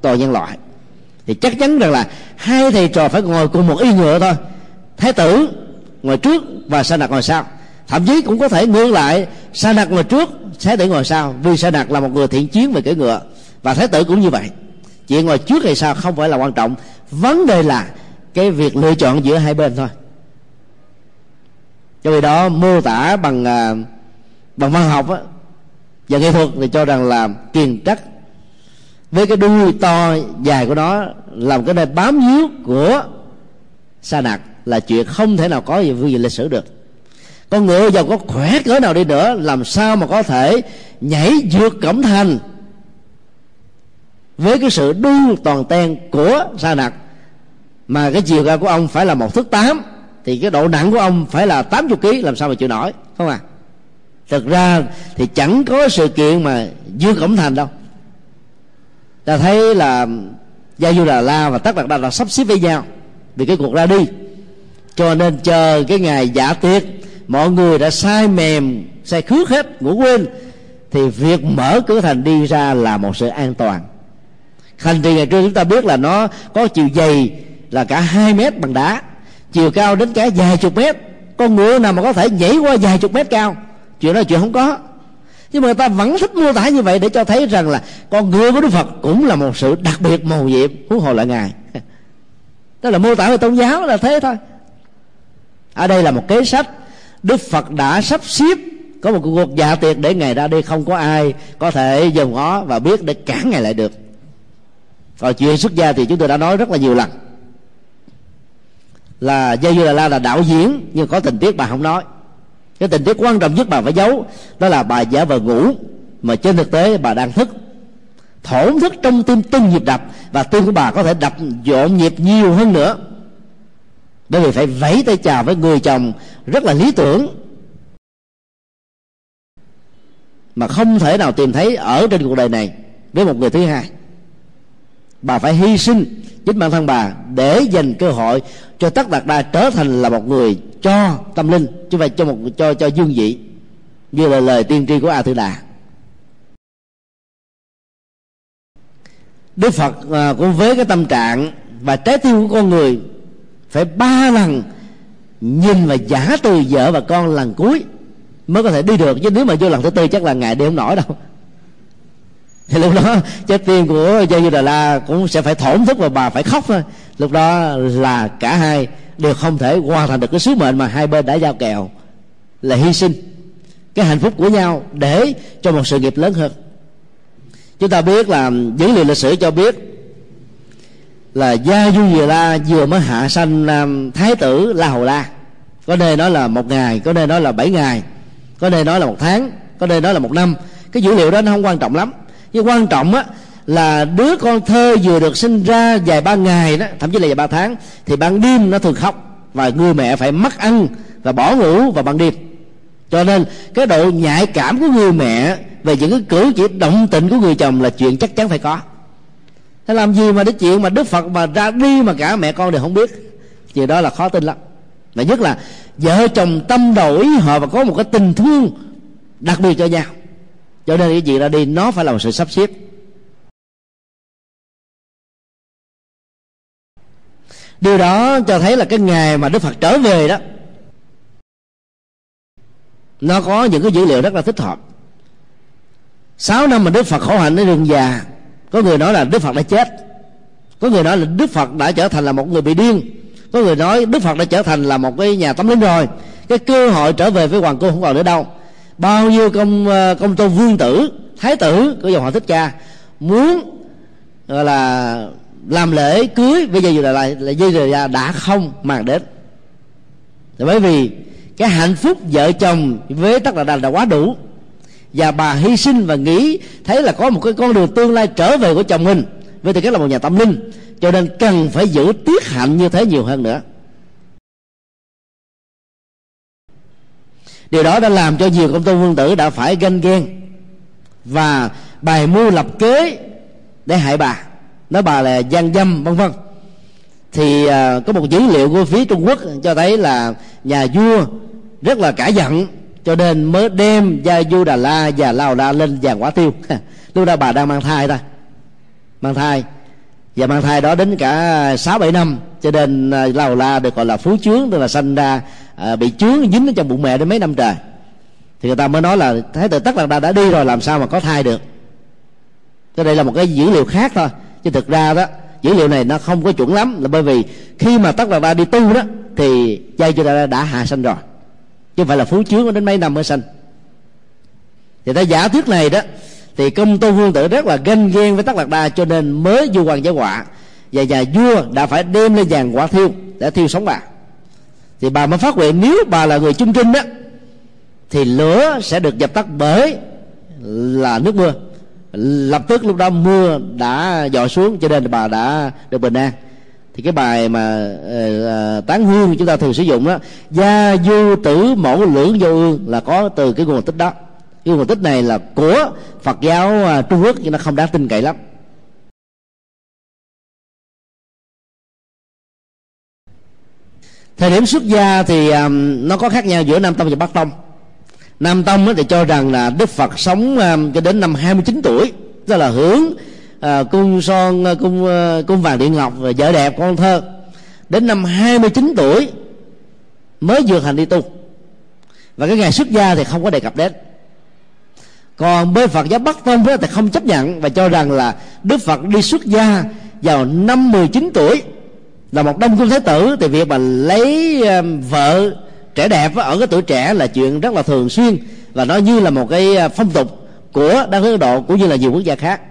toàn nhân loại. Thì chắc chắn rằng là hai thầy trò phải ngồi cùng một y ngựa thôi. Thái tử ngồi trước và sa nặc ngồi sau. Thậm chí cũng có thể ngược lại sa nặc ngồi trước thái tử ngồi sau. Vì sa nặc là một người thiện chiến về cưỡi ngựa và thái tử cũng như vậy. Chuyện ngồi trước hay sau không phải là quan trọng. Vấn đề là cái việc lựa chọn giữa hai bên thôi. Cho vì đó mô tả bằng à, bằng văn học á, và nghệ thuật thì cho rằng là kiền trắc với cái đuôi to dài của nó, làm cái nơi bám víu của sa nặc là chuyện không thể nào có gì vui gì lịch sử được. Con ngựa giàu có khỏe cỡ nào đi nữa, làm sao mà có thể nhảy vượt cổng thành? Với cái sự đu toàn ten của sa nặc mà cái chiều cao của ông phải là một thước tám, thì cái độ nặng của ông phải là 80 kg làm sao mà chịu nổi, không à? Thực ra thì chẳng có sự kiện mà dương cổng thành đâu ta thấy là gia du đà la và tất đạt đà là sắp xếp với nhau vì cái cuộc ra đi. Cho nên chờ cái ngày giả tiệc, mọi người đã sai mềm sai khước hết, ngủ quên, thì việc mở cửa thành đi ra là một sự an toàn. Hành trình ngày trước chúng ta biết là nó có chiều dày là cả hai mét bằng đá, chiều cao đến cả vài chục mét. Con ngựa nào mà có thể nhảy qua vài chục mét cao, chuyện đó chuyện không có nhưng mà người ta vẫn thích mô tả như vậy để cho thấy rằng là con người của đức phật cũng là một sự đặc biệt màu nhiệm, huống hồ lại ngài. Đó là mô tả về tôn giáo là thế thôi. Ở đây là một kế sách. Đức phật đã sắp xếp, có một cuộc dạ tiệc để ngày ra đi không có ai có thể dòm ngó và biết để cản ngày lại được. Còn chuyện xuất gia thì chúng tôi đã nói rất là nhiều lần. Là gia du đà la là đạo diễn, nhưng có tình tiết bà không nói cái tình tiết quan trọng nhất bà phải giấu, đó là bà giả vờ ngủ, mà trên thực tế bà đang thức. Thổn thức trong tim từng nhịp đập, và tim của bà có thể đập dọn nhịp nhiều hơn nữa. Bởi vì phải vẫy tay chào với người chồng rất là lý tưởng. Mà không thể nào tìm thấy ở trên cuộc đời này với một người thứ hai bà phải hy sinh chính bản thân bà để dành cơ hội cho tất đạt đa trở thành là một người cho tâm linh, chứ không phải cho một, cho cho dương vị như là lời tiên tri của a tư đà. Đức phật à, cũng với cái tâm trạng và trái tim của con người phải ba lần nhìn và giả từ vợ và con lần cuối mới có thể đi được. Chứ nếu mà vô lần thứ tư chắc là ngài đi không nổi đâu thì lúc đó, trái tim của gia như đà la cũng sẽ phải thổn thức và bà phải khóc thôi. Lúc đó là cả hai đều không thể hoàn thành được cái sứ mệnh mà hai bên đã giao kèo. Là hy sinh cái hạnh phúc của nhau để cho một sự nghiệp lớn hơn. Chúng ta biết là dữ liệu lịch sử cho biết là gia du vừa la vừa mới hạ sanh um, thái tử la hầu la. Có nơi nói là một ngày, có nơi nói là bảy ngày, có nơi nói là một tháng, có nơi nói là một năm. Cái dữ liệu đó nó không quan trọng lắm nhưng quan trọng á, là đứa con thơ vừa được sinh ra vài ba ngày đó, thậm chí là vài ba tháng, thì ban đêm nó thường khóc và người mẹ phải mất ăn và bỏ ngủ vào ban đêm. Cho nên, cái độ nhạy cảm của người mẹ về những cái cử chỉ động tình của người chồng là chuyện chắc chắn phải có. Thế làm gì mà đến chuyện mà đức phật mà ra đi mà cả mẹ con đều không biết? Chuyện đó là khó tin lắm. Và nhất là vợ chồng tâm đổi họ và có một cái tình thương đặc biệt cho nhau cho nên cái gì ra đi, nó phải là một sự sắp xếp. Điều đó cho thấy là cái ngày mà đức phật trở về đó, nó có những cái dữ liệu rất là thích hợp. Sáu năm mà đức phật khổ hạnh ở rừng già, có người nói là đức phật đã chết, có người nói là đức phật đã trở thành là một người bị điên, có người nói đức phật đã trở thành là một cái nhà tâm linh rồi. Cái cơ hội trở về với hoàng cung không còn nữa đâu bao nhiêu công ờ, công tôn vương tử, thái tử của dòng họ thích ca muốn, gọi là, làm lễ cưới, bây giờ là lại là dây ra đã không mang đến. Bởi vì cái hạnh phúc vợ chồng với tất là đã quá đủ. Và bà hy sinh và nghĩ thấy là có một cái con đường tương lai trở về của chồng mình. Với tư cách là một nhà tâm linh. Cho nên cần phải giữ tiết hạnh như thế nhiều hơn nữa. Điều đó đã làm cho nhiều công tôn vương tử đã phải ganh ghen và bài mưu lập kế để hại bà. Nói bà là gian dâm vân vân. Thì à, có một dữ liệu của phía trung quốc cho thấy là nhà vua rất là cả giận cho nên mới đem gia du đà la và lao la lên vàng quả tiêu. Lúc đó bà đang mang thai ta. Mang thai và mang thai đó đến cả sáu bảy năm cho nên à, lao la được gọi là phú chướng tức là sanh ra à, bị chướng dính ở trong bụng mẹ đến mấy năm trời. Thì người ta mới nói là thái tử tất là đã, đã đi rồi làm sao mà có thai được? Cái đây là một cái dữ liệu khác thôi. Chứ thực ra đó dữ liệu này nó không có chuẩn lắm là bởi vì khi mà tất là đa đi tu đó thì dây cho đã, đã hạ sanh rồi. Chứ không phải là phú chướng đến mấy năm mới sanh. Thì ta giả thuyết này đó thì công tôn hương tử rất là ganh ghen với tất lạc đa cho nên mới du quan giải họa và nhà vua đã phải đem lên vàng quả thiêu để thiêu sống bà. Thì bà mới phát nguyện nếu bà là người trung trinh đó thì lửa sẽ được dập tắt bởi là nước mưa. Lập tức lúc đó mưa đã dò xuống cho nên bà đã được bình an. Thì cái bài mà uh, tán hương chúng ta thường sử dụng đó gia du tử mẫu lưỡng vô ương là có từ cái nguồn tích đó cái nguồn tích này là của phật giáo à, trung quốc nhưng nó không đáng tin cậy lắm. Thời điểm xuất gia thì um, nó có khác nhau giữa nam tông và bắc tông. Nam tông thì cho rằng là đức phật sống um, cho đến năm 29 tuổi tức là hưởng uh, cung son cung uh, cung vàng điện ngọc và vợ đẹp con thơ. Đến năm 29 tuổi mới vừa hành đi tu. Và cái ngày xuất gia thì không có đề cập đến còn bên Phật giáo Bắc Tông thì không chấp nhận và cho rằng là Đức Phật đi xuất gia vào năm 19 tuổi là một đông cung thái tử. Thì việc mà lấy vợ trẻ đẹp ở cái tuổi trẻ là chuyện rất là thường xuyên và nó như là một cái phong tục của đa Ấn Độ cũng như là nhiều quốc gia khác.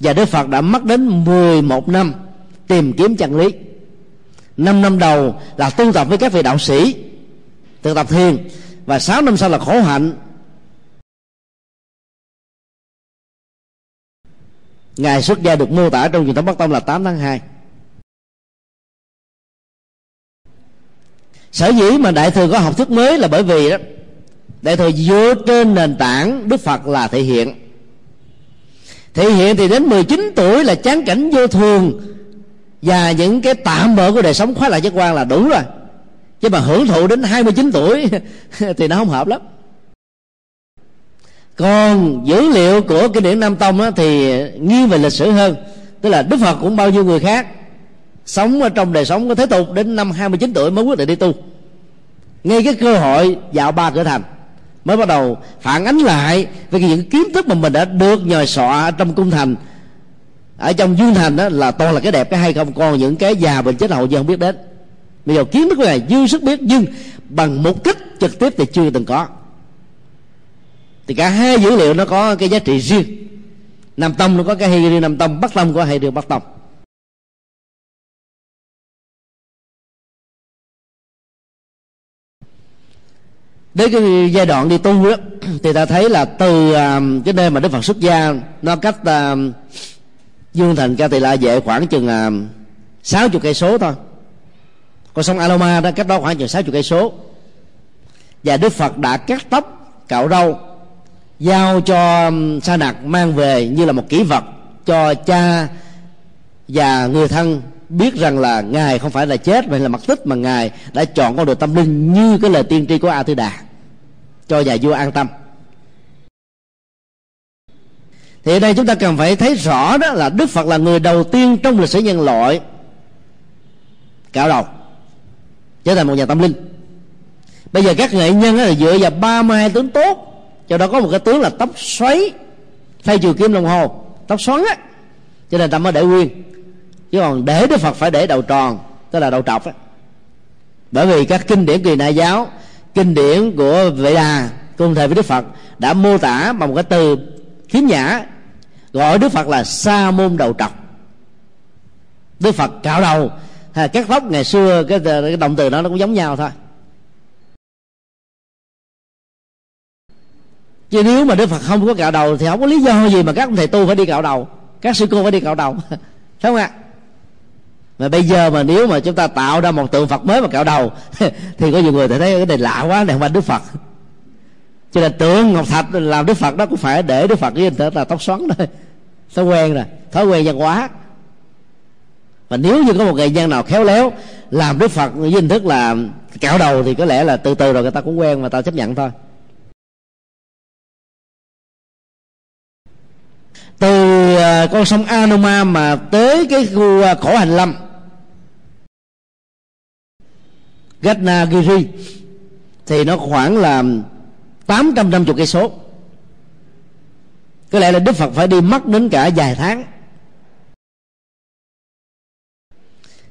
Và Đức Phật đã mất đến 11 năm tìm kiếm chân lý. Năm năm đầu là tu tập với các vị đạo sĩ thực tập thiền. Và sáu năm sau là khổ hạnh. Ngày xuất gia được mô tả trong truyền thống bắc tông là 8 tháng 2 sở dĩ mà đại thừa có học thức mới là bởi vì đó, đại thừa dựa trên nền tảng đức phật là thể hiện. Thể hiện thì đến 19 tuổi là chán cảnh vô thường và những cái tạm bỡ của đời sống khóa lại giác quan là đủ rồi chứ mà hưởng thụ đến 29 tuổi thì nó không hợp lắm. Còn dữ liệu của kinh điển nam tông á, thì nghiêng về lịch sử hơn. Tức là đức phật cũng bao nhiêu người khác sống ở trong đời sống có thế tục đến năm 29 tuổi mới quyết định đi tu. Ngay cái cơ hội dạo ba cửa thành mới bắt đầu phản ánh lại về những kiến thức mà mình đã được nhờ sọ trong cung thành. Ở trong dương thành đó là toàn là cái đẹp cái hay không còn những cái già mình chết hậu giờ không biết đến bây giờ kiến thức này dư sức biết nhưng bằng một cách trực tiếp thì chưa từng có. Thì cả hai dữ liệu nó có cái giá trị riêng. Nam tông nó có cái hay riêng nam tông bắc tông có hay riêng bắc tông. Đến cái giai đoạn đi tu đó, thì ta thấy là từ uh, cái nơi mà đức phật xuất gia nó cách uh, dương thành ca tỳ la vệ khoảng chừng à, sáu chục cây số thôi con sông Aloma đó, cách đó khoảng chừng sáu chục cây số. Và Đức Phật đã cắt tóc cạo râu, giao cho sa nặc mang về như là một kỷ vật cho cha và người thân biết rằng là ngài không phải là chết mà là mất tích mà ngài đã chọn con đường tâm linh như cái lời tiên tri của a tư đà. Cho nhà vua an tâm. Thì ở đây chúng ta cần phải thấy rõ đó là đức phật là người đầu tiên trong lịch sử nhân loại cạo đầu trở thành một nhà tâm linh. Bây giờ các nghệ nhân là dựa vào 32 tướng tốt. Cho đó có một cái tướng là tóc xoáy thay chiều kim đồng hồ. Tóc xoắn á. Cho nên ta mới để nguyên. Chứ còn để đức phật phải để đầu tròn, tức là đầu trọc á. Bởi vì các kinh điển kỳ na giáo, kinh điển của vệ đà, cùng thời với đức phật, đã mô tả bằng một cái từ khiếm nhã, gọi đức phật là sa môn đầu trọc. Đức phật cạo đầu hay cắt tóc ngày xưa cái, cái động từ đó nó cũng giống nhau thôi. Chứ nếu mà đức phật không có cạo đầu thì không có lý do gì mà các ông thầy tu phải đi cạo đầu. Các sư cô phải đi cạo đầu. Phải không ạ? Mà bây giờ mà nếu mà chúng ta tạo ra một tượng phật mới mà cạo đầu thì có nhiều người thấy cái này lạ quá này không phải đức phật. Cho nên tượng ngọc thạch làm đức phật đó cũng phải để đức phật với hình thức là tóc xoắn thôi. Thói quen rồi thói quen văn hóa và nếu như có một nghệ nhân nào khéo léo làm đức phật với hình thức là cạo đầu thì có lẽ là từ từ rồi người ta cũng quen và ta chấp nhận thôi. Từ ờ, con sông Anoma mà tới cái khu ờ, khổ hành lâm. Gatnagiri thì nó khoảng là 850 cây số. Có lẽ là Đức Phật phải đi mất đến cả vài tháng.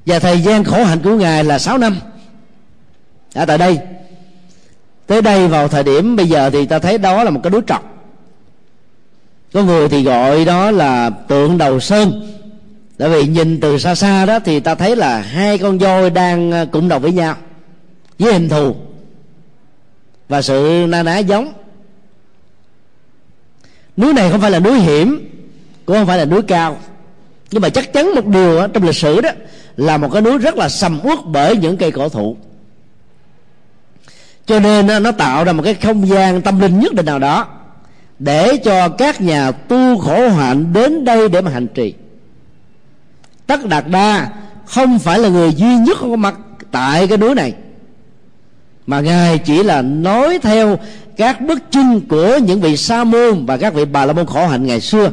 Và thời gian khổ hạnh của ngài là 6 năm. Ở tại đây. Tới đây vào thời điểm bây giờ thì ta thấy đó là một cái núi trọc. Có người thì gọi đó là tượng đầu sơn. Tại vì nhìn từ xa xa đó thì ta thấy là hai con voi đang à, cùng đầu với nhau với hình thù. Và sự na ná giống. Núi này không phải là núi hiểm cũng không phải là núi cao. Nhưng mà chắc chắn một điều đó, trong lịch sử đó là một cái núi rất là sầm uất bởi những cây cổ thụ. Cho nên nó tạo ra một cái không gian tâm linh nhất định nào đó để cho các nhà tu khổ hạnh đến đây để mà hành trì. Tất đạt đa không phải là người duy nhất có mặt tại cái núi này, mà ngài chỉ là nói theo các bức chân của những vị sa môn và các vị bà la môn khổ hạnh ngày xưa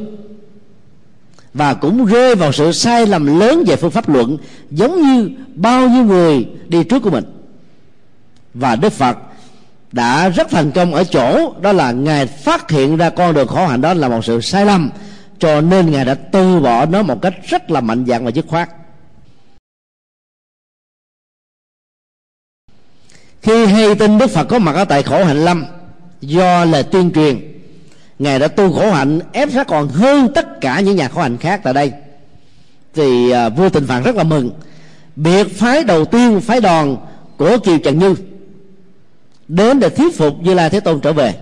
và cũng rơi vào sự sai lầm lớn về phương pháp luận, giống như bao nhiêu người đi trước của mình. Và đức phật đã rất thành công ở chỗ đó là ngài phát hiện ra con đường khổ hạnh đó là một sự sai lầm, cho nên ngài đã từ bỏ nó một cách rất là mạnh dạn và dứt khoát. Khi hay tin đức phật có mặt ở tại khổ hạnh lâm, do lời tuyên truyền ngài đã tu khổ hạnh ép sát còn hơn tất cả những nhà khổ hạnh khác tại đây. Thì à, vua tình phạn rất là mừng. Biệt phái đầu tiên phái đoàn của kiều trần như đến để thuyết phục như lai thế tôn trở về.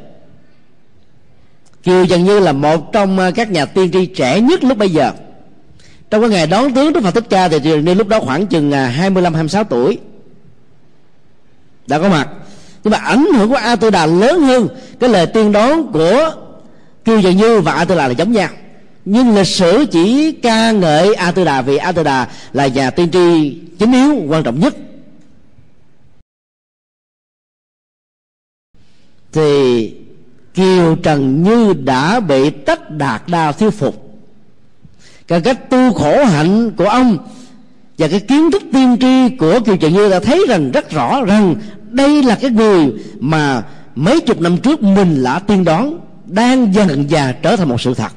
Kiều trần như là một trong à, các nhà tiên tri trẻ nhất lúc bây giờ. Trong cái ngày đón tướng đức phật thích ca thì trần như lúc đó khoảng chừng à, 25 26 tuổi. Đã có mặt. Nhưng mà ảnh hưởng của a tư đà lớn hơn cái lời tiên đoán của kiều trần như và a tư đà là giống nhau. Nhưng lịch sử chỉ ca ngợi a tư đà vì a tư đà là nhà tiên tri chính yếu, quan trọng nhất. Thì kiều trần như đã bị tất đạt đa thuyết phục. Cái cách tu khổ hạnh của ông và cái kiến thức tiên tri của kiều trần như đã thấy rằng rất rõ rằng đây là cái người mà mấy chục năm trước mình đã tiên đoán đang dần già trở thành một sự thật.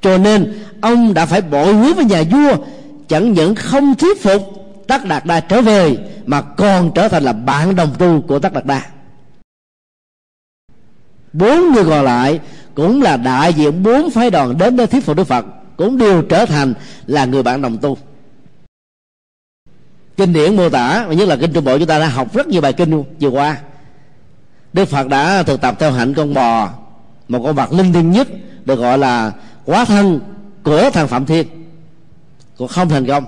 Cho nên, ông đã phải bội hứa với nhà vua, chẳng những không thuyết phục tất đạt đa trở về, mà còn trở thành là bạn đồng tu của tất đạt đa. Bốn người còn lại cũng là đại diện bốn phái đoàn đến để thuyết phục đức phật, cũng đều trở thành là người bạn đồng tu. Kinh điển mô tả, và nhất là kinh trung bộ, chúng ta đã học rất nhiều bài kinh vừa qua. Đức phật đã thực tập theo hạnh con bò một con vật linh thiêng nhất được gọi là quá thân của thằng phạm thiên. Cũng không thành công.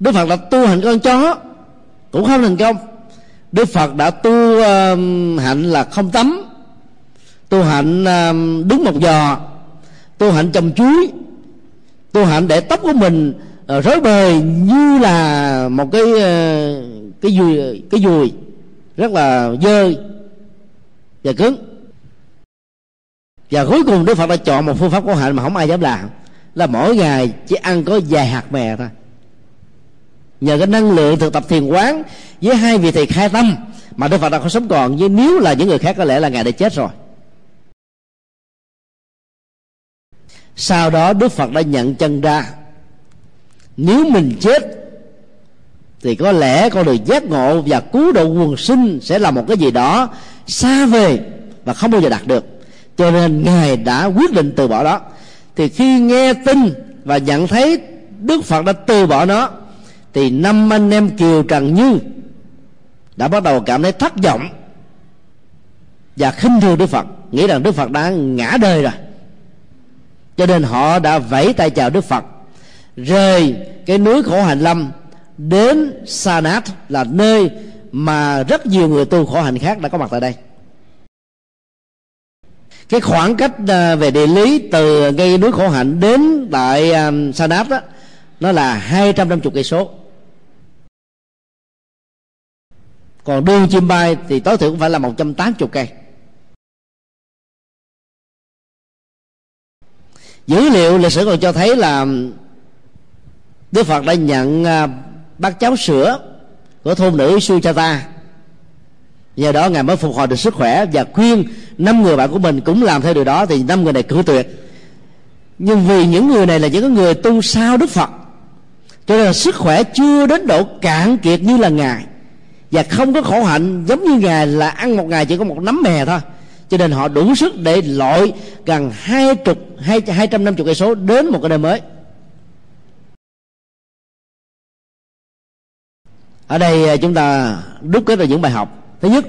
Đức phật đã tu hành con chó cũng không thành công. Đức phật đã tu uh, hạnh là không tắm tu hạnh uh, đúng một giò tu hạnh trồng chuối. Tu hạnh để tóc của mình uh, rối bời như là một cái uh, cái dùi cái dùi rất là dơ và cứng và cuối cùng đức phật đã chọn một phương pháp của hạnh mà không ai dám làm. Là mỗi ngày chỉ ăn có vài hạt mè thôi. Nhờ cái năng lượng thực tập thiền quán với hai vị thầy khai tâm mà đức phật đã không sống còn. Nhưng nếu là những người khác có lẽ là ngài đã chết rồi. Sau đó đức phật đã nhận chân ra. Nếu mình chết, thì có lẽ con đường giác ngộ và cứu độ quần sinh sẽ là một cái gì đó xa về và không bao giờ đạt được cho nên ngài đã quyết định từ bỏ đó. Thì khi nghe tin và nhận thấy đức phật đã từ bỏ nó, thì năm anh em kiều trần như đã bắt đầu cảm thấy thất vọng và khinh thường đức phật, nghĩ rằng đức phật đã ngã đời rồi. Cho nên họ đã vẫy tay chào đức phật, rời cái núi khổ hạnh lâm đến sa nát là nơi mà rất nhiều người tu khổ hạnh khác đã có mặt tại đây cái khoảng cách à, về địa lý từ ngay núi khổ hạnh đến tại à, sa nát đó, nó là 250 cây số. Còn đường chim bay thì tối thiểu cũng phải là 180 cây. Dữ liệu lịch sử còn cho thấy là Đức Phật đã nhận à, bát cháo sữa của thôn nữ Sujata do đó ngài mới phục hồi được sức khỏe và khuyên năm người bạn của mình cũng làm theo điều đó thì năm người này cử tuyệt. Nhưng vì những người này là những người tu sao đức phật, cho nên là sức khỏe chưa đến độ cạn kiệt như là ngài. Và không có khổ hạnh giống như ngài là ăn một ngày chỉ có một nắm mè thôi. Cho nên họ đủ sức để lội gần hai chục, hai hai trăm năm chục cây số đến một cái nơi mới. Ở đây à, chúng ta đúc kết được những bài học thứ nhất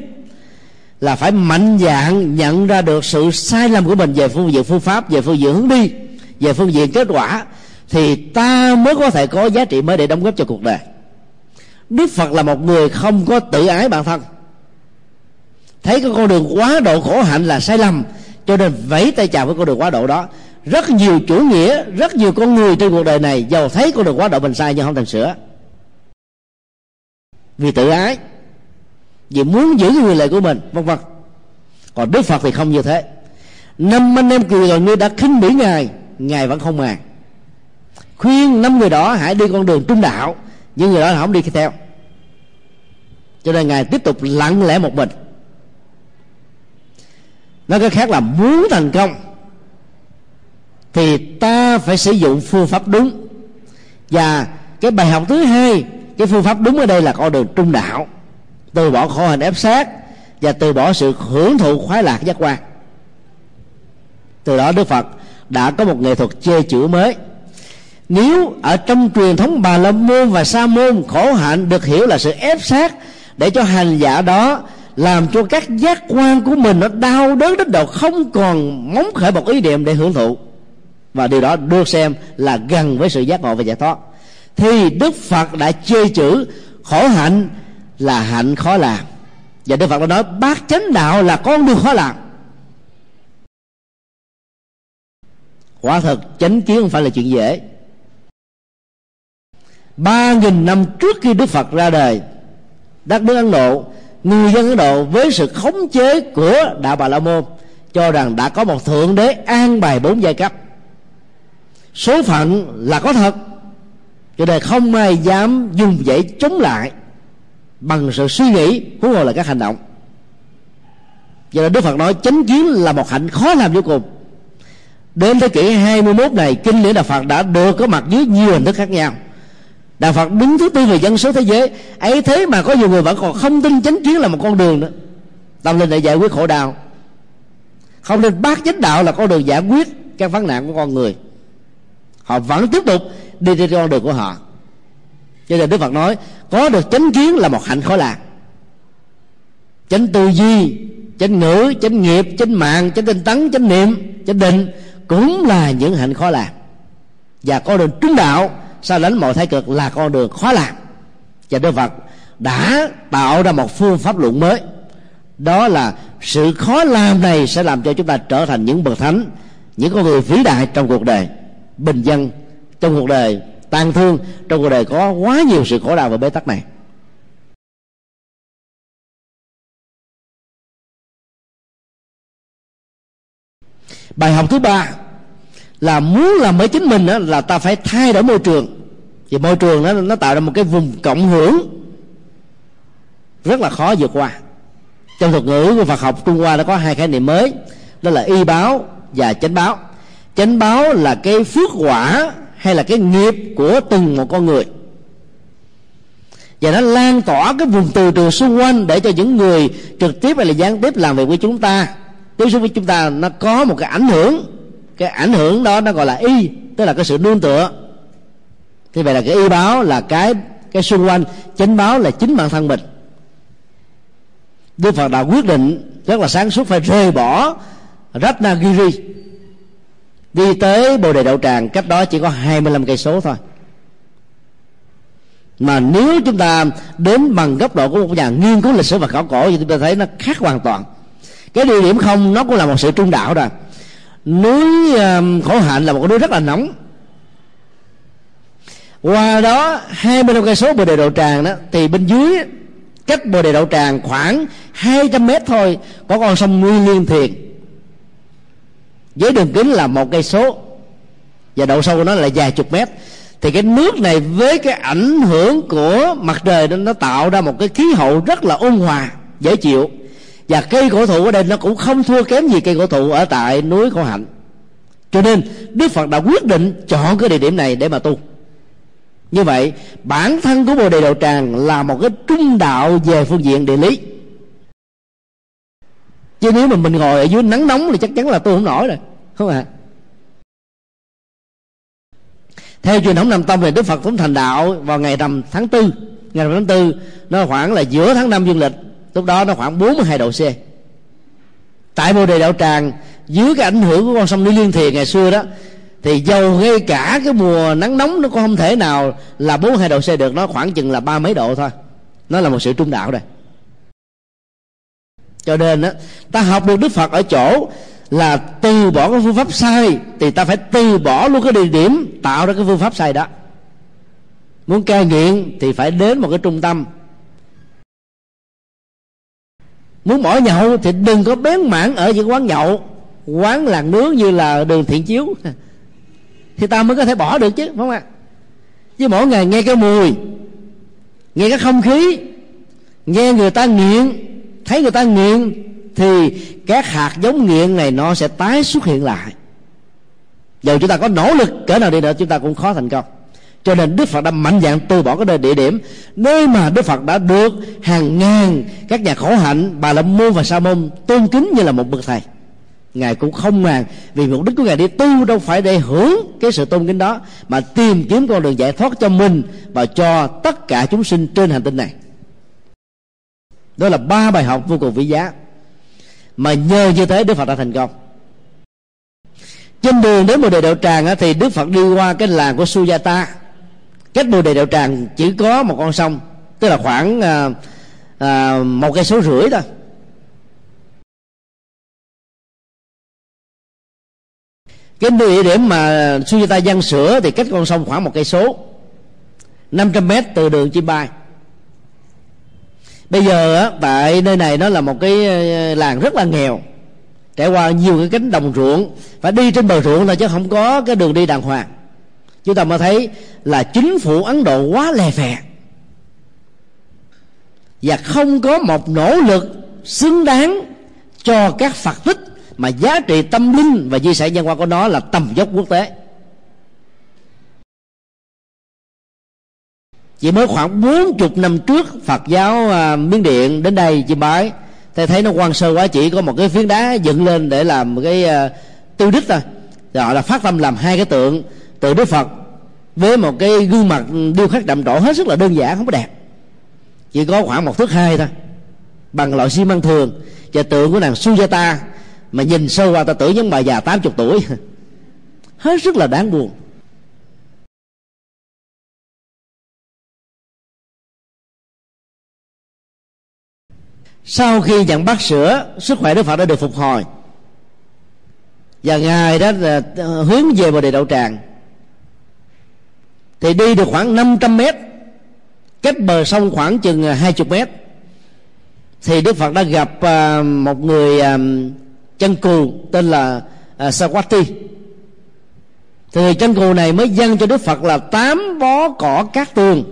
là phải mạnh dạn nhận ra được sự sai lầm của mình về phương diện phương pháp, về phương diện hướng đi, về phương diện kết quả, thì ta mới có thể có giá trị mới để đóng góp cho cuộc đời. Đức phật là một người không có tự ái bản thân. Thấy cái con đường quá độ khổ hạnh là sai lầm, cho nên vẫy tay chào với con đường quá độ đó. Rất nhiều chủ nghĩa, rất nhiều con người trên cuộc đời này giàu thấy con đường quá độ mình sai nhưng không thành sửa. Vì tự ái vì muốn giữ cái quyền lợi của mình, vân vân. Còn đức phật thì không như thế. Năm anh em cười rồi ngươi đã khinh bỉ ngài ngài vẫn không màng. Khuyên năm người đó hãy đi con đường trung đạo nhưng người đó là không đi theo. Cho nên ngài tiếp tục lặng lẽ một mình. Nói cái khác là muốn thành công, thì ta phải sử dụng phương pháp đúng. Và cái bài học thứ hai, cái phương pháp đúng ở đây là con đường trung đạo từ bỏ khổ hành ép sát và từ bỏ sự hưởng thụ khoái lạc giác quan. Từ đó đức phật đã có một nghệ thuật chê chữ mới. Nếu ở trong truyền thống bà la môn và sa môn, khổ hạnh được hiểu là sự ép sát để cho hành giả đó làm cho các giác quan của mình nó đau đớn đến độ không còn móng khởi một ý niệm để hưởng thụ. Và điều đó được xem là gần với sự giác ngộ và giải thoát. Thì đức phật đã chê chữ khổ hạnh là hạnh khó làm và đức phật đã nói, bát chánh đạo là con đường khó làm quả thật, chánh kiến không phải là chuyện dễ. Ba nghìn năm trước khi đức phật ra đời đất nước ấn độ, người dân ấn độ với sự khống chế của đạo bà la môn cho rằng đã có một thượng đế an bài bốn giai cấp. Số phận là có thật, cho nên không ai dám dùng dãy chống lại bằng sự suy nghĩ huống hồ là các hành động. Do đó Đức Phật nói, chánh kiến là một hạnh khó làm vô cùng. Đến thế kỷ 21 này, kinh điển đạo Phật đã được có mặt dưới nhiều hình thức khác nhau. Đạo phật đứng thứ tư về dân số thế giới, ấy thế mà có nhiều người vẫn còn không tin chánh kiến là một con đường nữa. Tâm linh để giải quyết khổ đau. Không nên bác chánh đạo là con đường giải quyết các vấn nạn của con người. Họ vẫn tiếp tục đi trên con đường của họ cho nên đức phật nói, có được chánh kiến là một hạnh khó làm chánh tư duy, chánh ngữ, chánh nghiệp, chánh mạng, chánh tinh tấn, chánh niệm, chánh định cũng là những hạnh khó làm và con đường trung đạo sao đánh mọi thái cực là con đường khó làm và đức phật đã tạo ra một phương pháp luận mới. Đó là sự khó làm này sẽ làm cho chúng ta trở thành những bậc thánh, những con người vĩ đại trong cuộc đời, bình dân trong cuộc đời tan thương trong cuộc đời có quá nhiều sự khổ đau và bế tắc này. Bài học thứ ba là muốn làm mới chính mình đó, là ta phải thay đổi môi trường. Vì môi trường nó nó tạo ra một cái vùng cộng hưởng rất là khó vượt qua. Trong thuật ngữ của Phật học Trung Hoa nó có hai khái niệm mới đó là y báo và chánh báo. Chánh báo là cái phước quả hay là cái nghiệp của từng một con người. Và nó lan tỏa cái vùng từ trường xung quanh để cho những người trực tiếp hay là gián tiếp làm việc với chúng ta. Tiếp xúc với chúng ta, nó có một cái ảnh hưởng. Cái ảnh hưởng đó nó gọi là y, tức là cái sự nương tựa. Thì vậy là cái y báo là cái cái xung quanh chánh báo là chính bản thân mình. Đức Phật đã quyết định rất là sáng suốt phải rời bỏ Ratnagiri đi tới Bồ Đề Đậu Tràng cách đó chỉ có 25 cây số thôi. Mà nếu chúng ta đến bằng góc độ của một nhà nghiên cứu lịch sử và khảo cổ thì chúng ta thấy nó khác hoàn toàn. Cái địa điểm không nó cũng là một sự trung đạo rồi. Núi um, khổ hạnh là một cái núi rất là nóng. Qua đó hai mươi cây số bồ đề đậu tràng đó thì bên dưới cách bồ đề đậu tràng khoảng 200 mét thôi có con sông nguyên liên thiền với đường kính là một cây số. Và độ sâu của nó là vài chục mét. Thì cái nước này với cái ảnh hưởng của mặt trời nó tạo ra một cái khí hậu rất là ôn hòa, dễ chịu. Và cây cổ thụ ở đây nó cũng không thua kém gì cây cổ thụ ở tại núi cổ hạnh. Cho nên, đức phật đã quyết định chọn cái địa điểm này để mà tu. Như vậy, bản thân của bồ đề Đạo tràng là một cái trung đạo về phương diện địa lý chứ nếu mà mình ngồi ở dưới nắng nóng thì chắc chắn là tôi không nổi rồi, không ạ? À? theo truyền thống nam tông thì đức phật cũng thành đạo vào ngày rằm tháng tư, ngày rằm tháng tư, nó khoảng là giữa tháng năm dương lịch, lúc đó nó khoảng 42 độ c. Tại bồ đề đạo tràng, dưới cái ảnh hưởng của con sông Lý Liên Thiền ngày xưa đó, thì dầu ngay cả cái mùa nắng nóng nó cũng không thể nào là 42 độ C được, nó khoảng chừng là ba mấy độ thôi. Nó là một sự trung đạo đây cho nên á, ta học được đức phật ở chỗ là từ bỏ cái phương pháp sai thì ta phải từ bỏ luôn cái địa điểm tạo ra cái phương pháp sai đó. Muốn cai nghiện thì phải đến một cái trung tâm. Muốn bỏ nhậu thì đừng có bén mảng ở những quán nhậu. Quán làng nướng như là đường thiện chiếu. Thì ta mới có thể bỏ được chứ, phải không ạ? Chứ mỗi ngày nghe cái mùi, nghe cái không khí, nghe người ta nghiện thấy người ta nghiện, thì các hạt giống nghiện này nó sẽ tái xuất hiện lại. Dù chúng ta có nỗ lực cỡ nào đi nữa, chúng ta cũng khó thành công. Cho nên đức phật đã mạnh dạng từ bỏ cái địa điểm, nơi mà đức phật đã được hàng ngàn các nhà khổ hạnh, bà la môn và sa môn tôn kính như là một bậc thầy. Ngài cũng không màng vì mục đích của ngài đi tu đâu phải để hưởng cái sự tôn kính đó, mà tìm kiếm con đường giải thoát cho mình và cho tất cả chúng sinh trên hành tinh này đó là ba bài học vô cùng quý giá. Mà nhờ như thế đức phật đã thành công. Trên đường đến bồ đề đạo tràng thì đức phật đi qua cái làng của sujata. Cách bồ đề đạo tràng chỉ có một con sông tức là khoảng à, à, một cây số rưỡi thôi. Cái địa điểm mà Sujata dân sửa thì cách con sông khoảng một cây số 500 mét từ đường chim bay bây giờ tại nơi này nó là một cái ờ, làng rất là nghèo, trải qua nhiều cái cánh đồng ruộng, phải đi trên bờ ruộng là chứ không có cái đường đi đàng hoàng. Chúng ta mới thấy là chính phủ ấn độ quá lè phè và không có một nỗ lực xứng đáng cho các phật tích mà giá trị tâm linh và di sản nhân hóa của nó là tầm dốc quốc tế. Chỉ mới khoảng bốn chục năm trước Phật giáo à, Miến Điện đến đây chiêm bái. Thầy thấy nó quan sơ quá chỉ có một cái phiến đá dựng lên để làm một cái à, tiêu đích thôi. Gọi là phát tâm làm hai cái tượng tượng Đức Phật với một cái gương mặt điêu khắc đậm trổ hết sức là đơn giản không có đẹp. Chỉ có khoảng một thước hai thôi bằng loại xi măng thường. Và tượng của nàng Sujata mà nhìn sâu qua ta tưởng giống bà già 80 tuổi. Hết sức là đáng buồn. Sau khi nhận bát sữa, sức khỏe đức phật đã được phục hồi. Và ngài đó là hướng về bồ đề đậu tràng. Thì đi được khoảng 500 mét, cách bờ sông khoảng chừng à, 20 mét, thì đức phật đã gặp à, một người à, chân cù tên là Sawati. Thì chân cù này mới dâng cho đức phật là tám bó cỏ cát tường,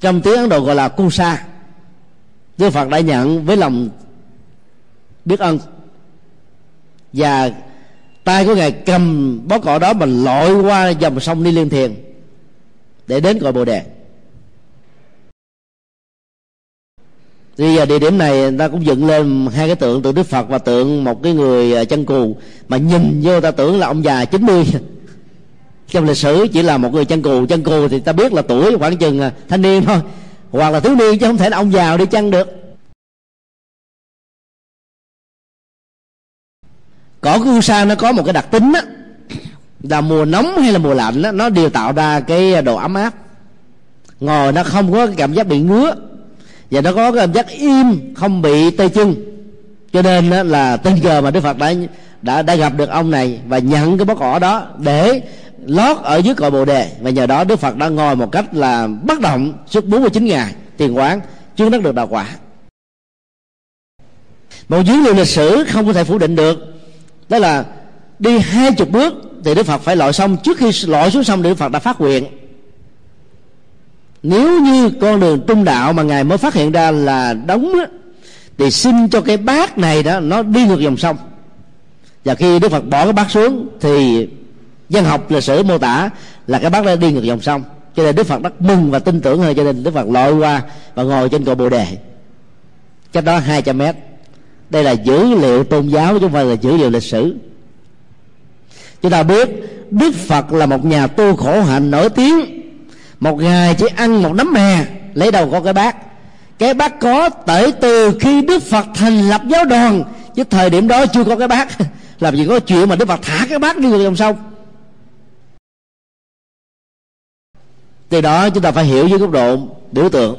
trong tiếng ấn độ gọi là kusa. Đức Phật đã nhận với lòng biết ơn. Và tay của ngài cầm bó cỏ đó mà lội qua dòng sông Ni Liên Thiền để đến cội Bồ Đề. Bây giờ địa điểm này ta cũng dựng lên hai cái tượng tượng Đức Phật và tượng một cái người à, chân cù. Mà nhìn vô ta tưởng là ông già 90 trong lịch sử chỉ là một người chân cù. Chân cù thì ta biết là tuổi khoảng chừng à, thanh niên thôi hoặc là thiếu niên chứ không thể là ông già đi chăng được. Cỏ cu sa nó có một cái đặc tính á là mùa nóng hay là mùa lạnh á, nó đều tạo ra cái độ ấm áp. Ngồi nó không có cái cảm giác bị ngứa và nó có cái cảm giác im không bị tê chân. Cho nên là tình cờ mà đức phật đã đã đã gặp được ông này và nhận cái bó cỏ đó để lót ở dưới cội bồ đề. Và nhờ đó đức phật đã ngồi một cách là bất động suốt 49 ngày tiền quán chưa đắc được đạo quả. Một dữ liệu lịch sử không có thể phủ định được. Đó là đi hai chục bước thì đức phật phải lội xong. Trước khi lội xuống sông đức phật đã phát nguyện. Nếu như con đường trung đạo mà ngài mới phát hiện ra là đóng đó, thì xin cho cái bát này đó nó đi ngược dòng sông. Và khi đức phật bỏ cái bát xuống thì dân học, lịch sử, mô tả là cái bác đã đi ngược dòng sông. Cho nên đức phật rất mừng và tin tưởng hơn. Cho nên đức phật lội qua và ngồi trên cội bồ đề. Cách đó 200 mét. Đây là dữ liệu tôn giáo, chứ không phải là dữ liệu lịch sử. Chúng ta biết đức phật là một nhà tu khổ hạnh nổi tiếng. Một ngày chỉ ăn một nấm mè lấy đầu có cái bát. Cái bát có tể từ khi đức phật thành lập giáo đoàn. Chứ thời điểm đó chưa có cái bát. Làm gì có chuyện mà đức phật thả cái bát đi ngược dòng sông. Từ đó chúng ta phải hiểu dưới góc độ biểu tượng.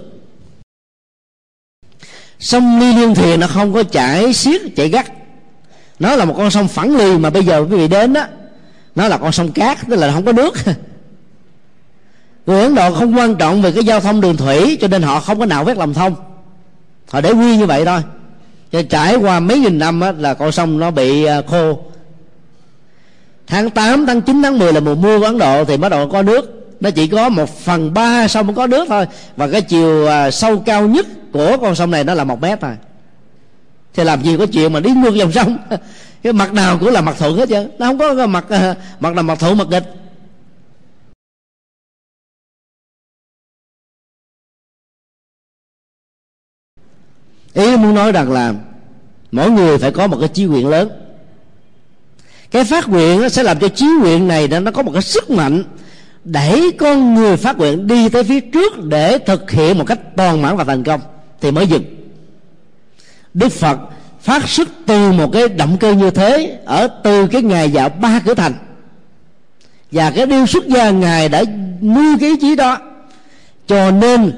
Sông ly liên thiền nó không có chảy xiết chảy gắt. Nó là một con sông phẳng lì mà bây giờ quý vị đến đó nó là con sông cát tức là không có nước. Người ấn độ không quan trọng về cái giao thông đường thủy cho nên họ không có nào vét lòng thông. Họ để nguyên như vậy thôi. Cho trải qua mấy nghìn năm á, là con sông nó bị à, khô. Tháng 8, tháng 9, tháng 10 là mùa mưa của Ấn Độ thì bắt đầu có nước nó chỉ có một phần ba sông có nước thôi. Và cái chiều à, sâu cao nhất của con sông này nó là một mét thôi. Thì làm gì có chuyện mà đi ngược dòng sông? Cái mặt nào cũng là mặt thuận hết chứ. Nó không có cái mặt à, mặt nào mặt thuận mặt nghịch. Ý muốn nói rằng là mỗi người phải có một cái chí nguyện lớn. Cái phát nguyện nó sẽ làm cho chí nguyện này nó có một cái sức mạnh đẩy con người phát nguyện đi tới phía trước để thực hiện một cách toàn mãn và thành công, thì mới dừng. Đức phật phát xuất từ một cái động cơ như thế ở từ cái ngày dạo ba cửa thành. Và cái điều xuất gia ngài đã nuôi cái ý chí đó, cho nên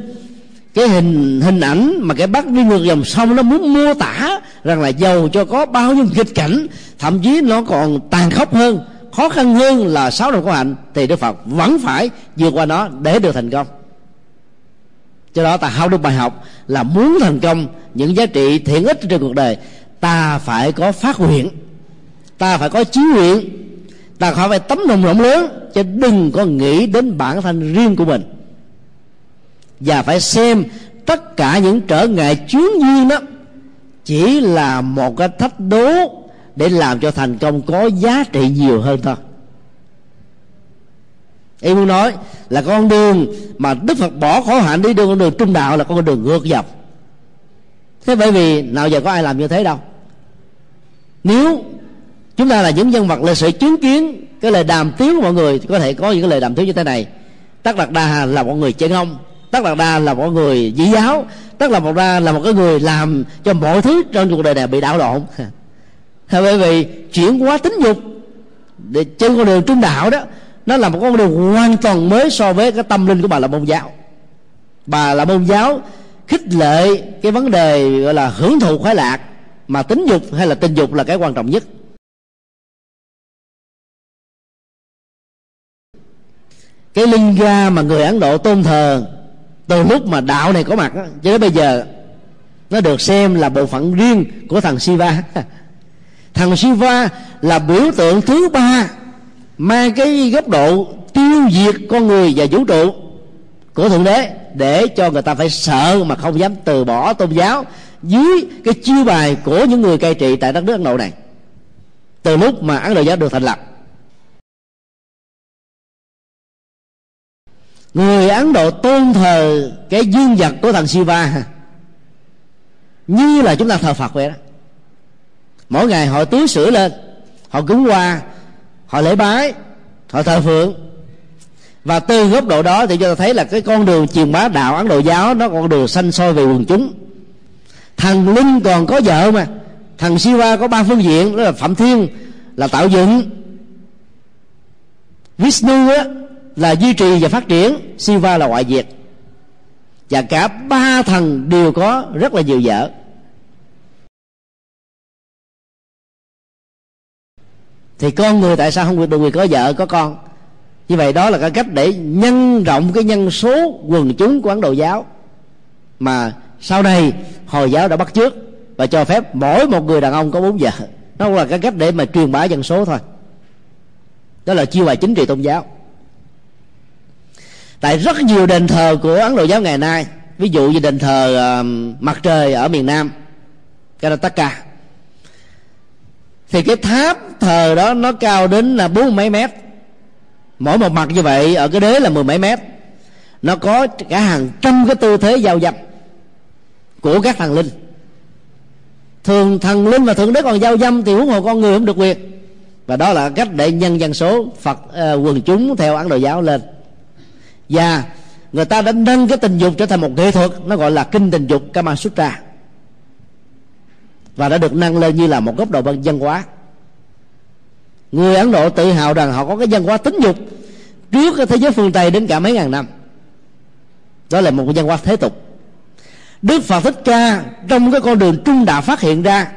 cái hình hình ảnh mà cái bác đi ngược dòng sông nó muốn mô tả rằng là giàu cho có bao nhiêu nghịch cảnh, thậm chí nó còn tàn khốc hơn khó khăn hơn là sáu đồng có hạnh thì đức phật vẫn phải vượt qua nó để được thành công. Cho đó ta học được bài học là muốn thành công, những giá trị thiện ích trên cuộc đời, ta phải có phát nguyện, ta phải có chí nguyện, ta phải tấm lòng rộng lớn, chứ đừng có nghĩ đến bản thân riêng của mình. Và phải xem tất cả những trở ngại chướng duyên đó chỉ là một cái thách đố để làm cho thành công có giá trị nhiều hơn thôi. Em muốn nói là con đường mà đức phật bỏ khổ hạnh đi đường con đường trung đạo là con đường ngược dọc thế bởi vì nào giờ có ai làm như thế đâu. Nếu chúng ta là những nhân vật lịch sử chứng kiến cái lời đàm tiếu của mọi người, thì có thể có những cái lời đàm tiếu như thế này. Tất đạt đa là một người chân ông tất đạt đa là một người dĩ giáo, tất là một đa là một cái người làm cho mọi thứ trong cuộc đời này bị đảo lộn. bởi vì chuyển hóa tính dục, để trên con đường trung đạo đó, nó là một con đường hoàn toàn mới so với cái tâm linh của bà là môn giáo. Bà là môn giáo khích lệ cái vấn đề gọi là hưởng thụ khoái lạc, mà tính dục hay là tình dục là cái quan trọng nhất. Cái linh ga mà người ấn độ tôn thờ từ lúc mà đạo này có mặt cho đến bây giờ, nó được xem là bộ phận riêng của thằng Shiva. thằng Shiva là biểu tượng thứ ba mang cái góc độ tiêu diệt con người và vũ trụ. Của thượng đế, để cho người ta phải sợ mà không dám từ bỏ tôn giáo dưới cái chiêu bài của những người cai trị tại đất nước ấn độ này. Từ lúc mà ấn độ giáo được thành lập. Người ấn độ tôn thờ cái dương vật của thằng Shiva như là chúng ta thờ Phật vậy đó mỗi ngày họ tưới sữa lên họ cúng hoa họ lễ bái họ thờ phượng. Và từ góc độ đó thì chúng ta thấy là cái con đường truyền bá đạo ấn độ giáo nó con đường xanh soi về quần chúng. Thằng linh còn có vợ mà thằng Siva có ba phương diện đó là phạm thiên là tạo dựng. Vishnu á, là duy trì và phát triển Siva là ngoại diệt. Và cả ba thần đều có rất là nhiều vợ. Thì con người tại sao không được người có vợ có con? Như vậy đó là cái cách để nhân rộng cái nhân số quần chúng của ấn độ giáo. Mà sau này hồi giáo đã bắt trước và cho phép mỗi một người đàn ông có bốn vợ. Nó là cái cách để mà truyền bá dân số thôi. Đó là chiêu bài chính trị tôn giáo. Tại rất nhiều đền thờ của ấn độ giáo ngày nay ví dụ như đền thờ uh, mặt trời ở miền nam karataka thì cái tháp thờ đó nó cao đến là bốn mấy mét. Mỗi một mặt như vậy ở cái đế là mười mấy mét. Nó có cả hàng trăm cái tư thế giao dập của các thần linh. Thường thần linh và thượng đế còn giao dâm thì huống hồ con người không được quyền. Và đó là cách để nhân dân số phật uh, quần chúng theo ấn độ giáo lên. Và người ta đã nâng cái tình dục trở thành một nghệ thuật nó gọi là kinh tình dục kama sutra và đã được nâng lên như là một góc độ văn hóa. Người ấn độ tự hào rằng họ có cái văn hóa tính dục trước cái thế giới phương tây đến cả mấy ngàn năm. Đó là một văn hóa thế tục. Đức phật thích ca trong cái con đường trung đạo phát hiện ra,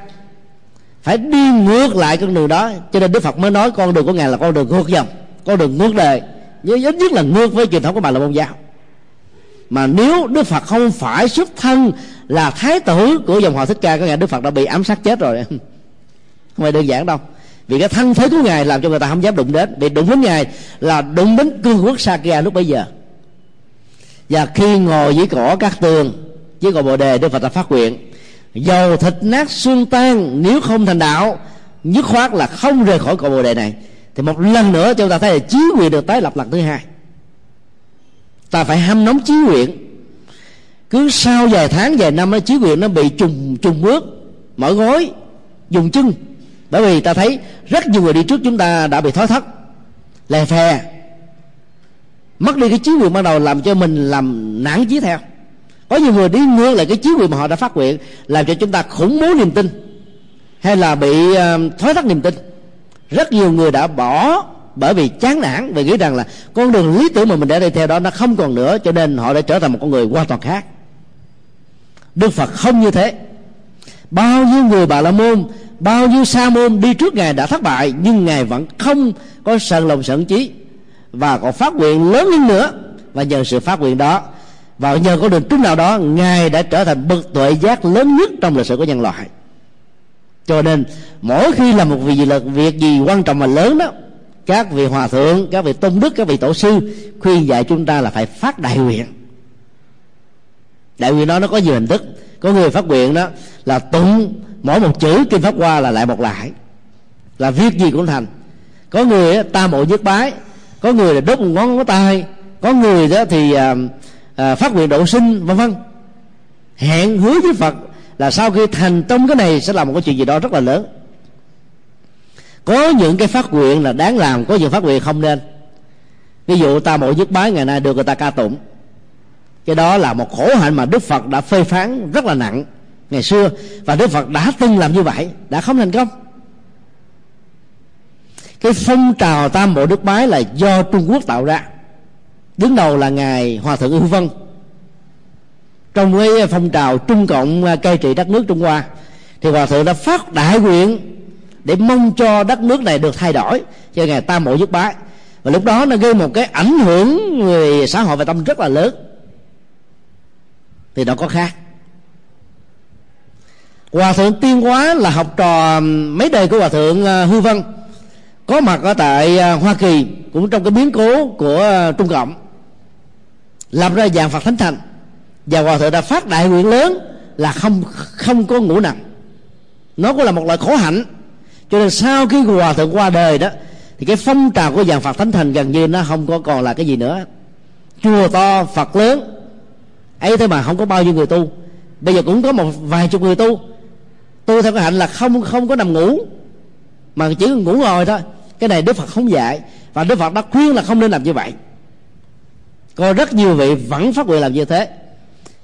phải đi ngược lại con đường đó. Cho nên đức phật mới nói con đường của ngài là con đường ngược dòng, con đường ngược đời. Nhớ nhất là ngược với truyền thống của bà là môn giáo mà nếu đức phật không phải xuất thân là thái tử của dòng họ thích ca, có nghĩa đức phật đã bị ám sát chết rồi. Không phải đơn giản đâu. Vì cái thân thế của ngài làm cho người ta không dám đụng đến. Vì đụng đến ngài là đụng đến cương quốc Sakya lúc bấy giờ. Và khi ngồi dưới cỏ các tường, dưới cỏ bồ đề, đức phật đã phát nguyện, dầu thịt nát xương tan, nếu không thành đạo, nhất khoát là không rời khỏi cội bồ đề này. Thì một lần nữa chúng ta thấy là chí quyền được tái lập lần thứ hai ta phải hâm nóng chí nguyện. Cứ sau vài tháng vài năm nó chí nguyện nó bị trùng trùng bước mở gối dùng chân. Bởi vì ta thấy rất nhiều người đi trước chúng ta đã bị thói thất lè phè. Mất đi cái chí nguyện ban đầu làm cho mình làm nản chí theo. Có nhiều người đi ngược lại cái chí nguyện mà họ đã phát nguyện làm cho chúng ta khủng bố niềm tin hay là bị uh, thói thất niềm tin. Rất nhiều người đã bỏ bởi vì chán nản và nghĩ rằng là con đường lý tưởng mà mình đã đi theo đó nó không còn nữa cho nên họ đã trở thành một con người hoàn toàn khác. Đức phật không như thế. Bao nhiêu người bà la môn bao nhiêu sa môn đi trước ngài đã thất bại nhưng ngài vẫn không có sân lòng sân trí và còn phát nguyện lớn hơn nữa. Và nhờ sự phát nguyện đó và nhờ con đường trung nào đó ngài đã trở thành bậc tuệ giác lớn nhất trong lịch sử của nhân loại. Cho nên mỗi khi làm một việc gì, việc gì quan trọng và lớn đó các vị hòa thượng các vị tôn đức các vị tổ sư khuyên dạy chúng ta là phải phát đại nguyện. Đại nguyện đó nó có nhiều hình thức. Có người phát nguyện đó là tụng mỗi một chữ kinh pháp hoa là lại một lại. Là viết gì cũng thành. Có người tam bộ nhất bái có người là đốt một ngón ngón tay có người đó thì à, à, phát nguyện độ sinh vân vân. Hẹn hứa với phật là sau khi thành công cái này sẽ làm một cái chuyện gì đó rất là lớn có những cái phát nguyện là đáng làm, có những phát nguyện không nên. Ví dụ ta mỗi dứt bái ngày nay được người ta ca tụng. Cái đó là một khổ hạnh mà đức phật đã phê phán rất là nặng ngày xưa, và đức phật đã từng làm như vậy, đã không thành công. Cái phong trào tam bộ đức bái là do trung quốc tạo ra. Đứng đầu là ngài hòa thượng ưu vân. Trong cái phong trào trung cộng à, cai trị đất nước trung hoa, thì hòa thượng đã phát đại nguyện để mong cho đất nước này được thay đổi. Cho ngày tam mộ dứt bái. Và lúc đó nó gây một cái ảnh hưởng người xã hội và tâm rất là lớn. Thì nó có khác. Hòa thượng tiên hóa là học trò mấy đời của hòa thượng ờ, hư vân. Có mặt ở tại ờ, hoa kỳ, cũng trong cái biến cố của ờ, trung cộng. Làm ra dạng phật thánh thành. Và hòa thượng đã phát đại nguyện lớn là không không có ngủ nặng nó cũng là một loại khổ hạnh cho nên sau khi hòa thượng qua đời đó, thì cái phong trào của dàn phật thánh thành gần như nó không có còn là cái gì nữa. Chùa to, phật lớn, ấy thế mà không có bao nhiêu người tu. Bây giờ cũng có một vài chục người tu. Tu theo cái hạnh là không không có nằm ngủ, mà chỉ ngủ ngồi thôi. Cái này đức phật không dạy, và đức phật đã khuyên là không nên làm như vậy. Có rất nhiều vị vẫn phát nguyện làm như thế.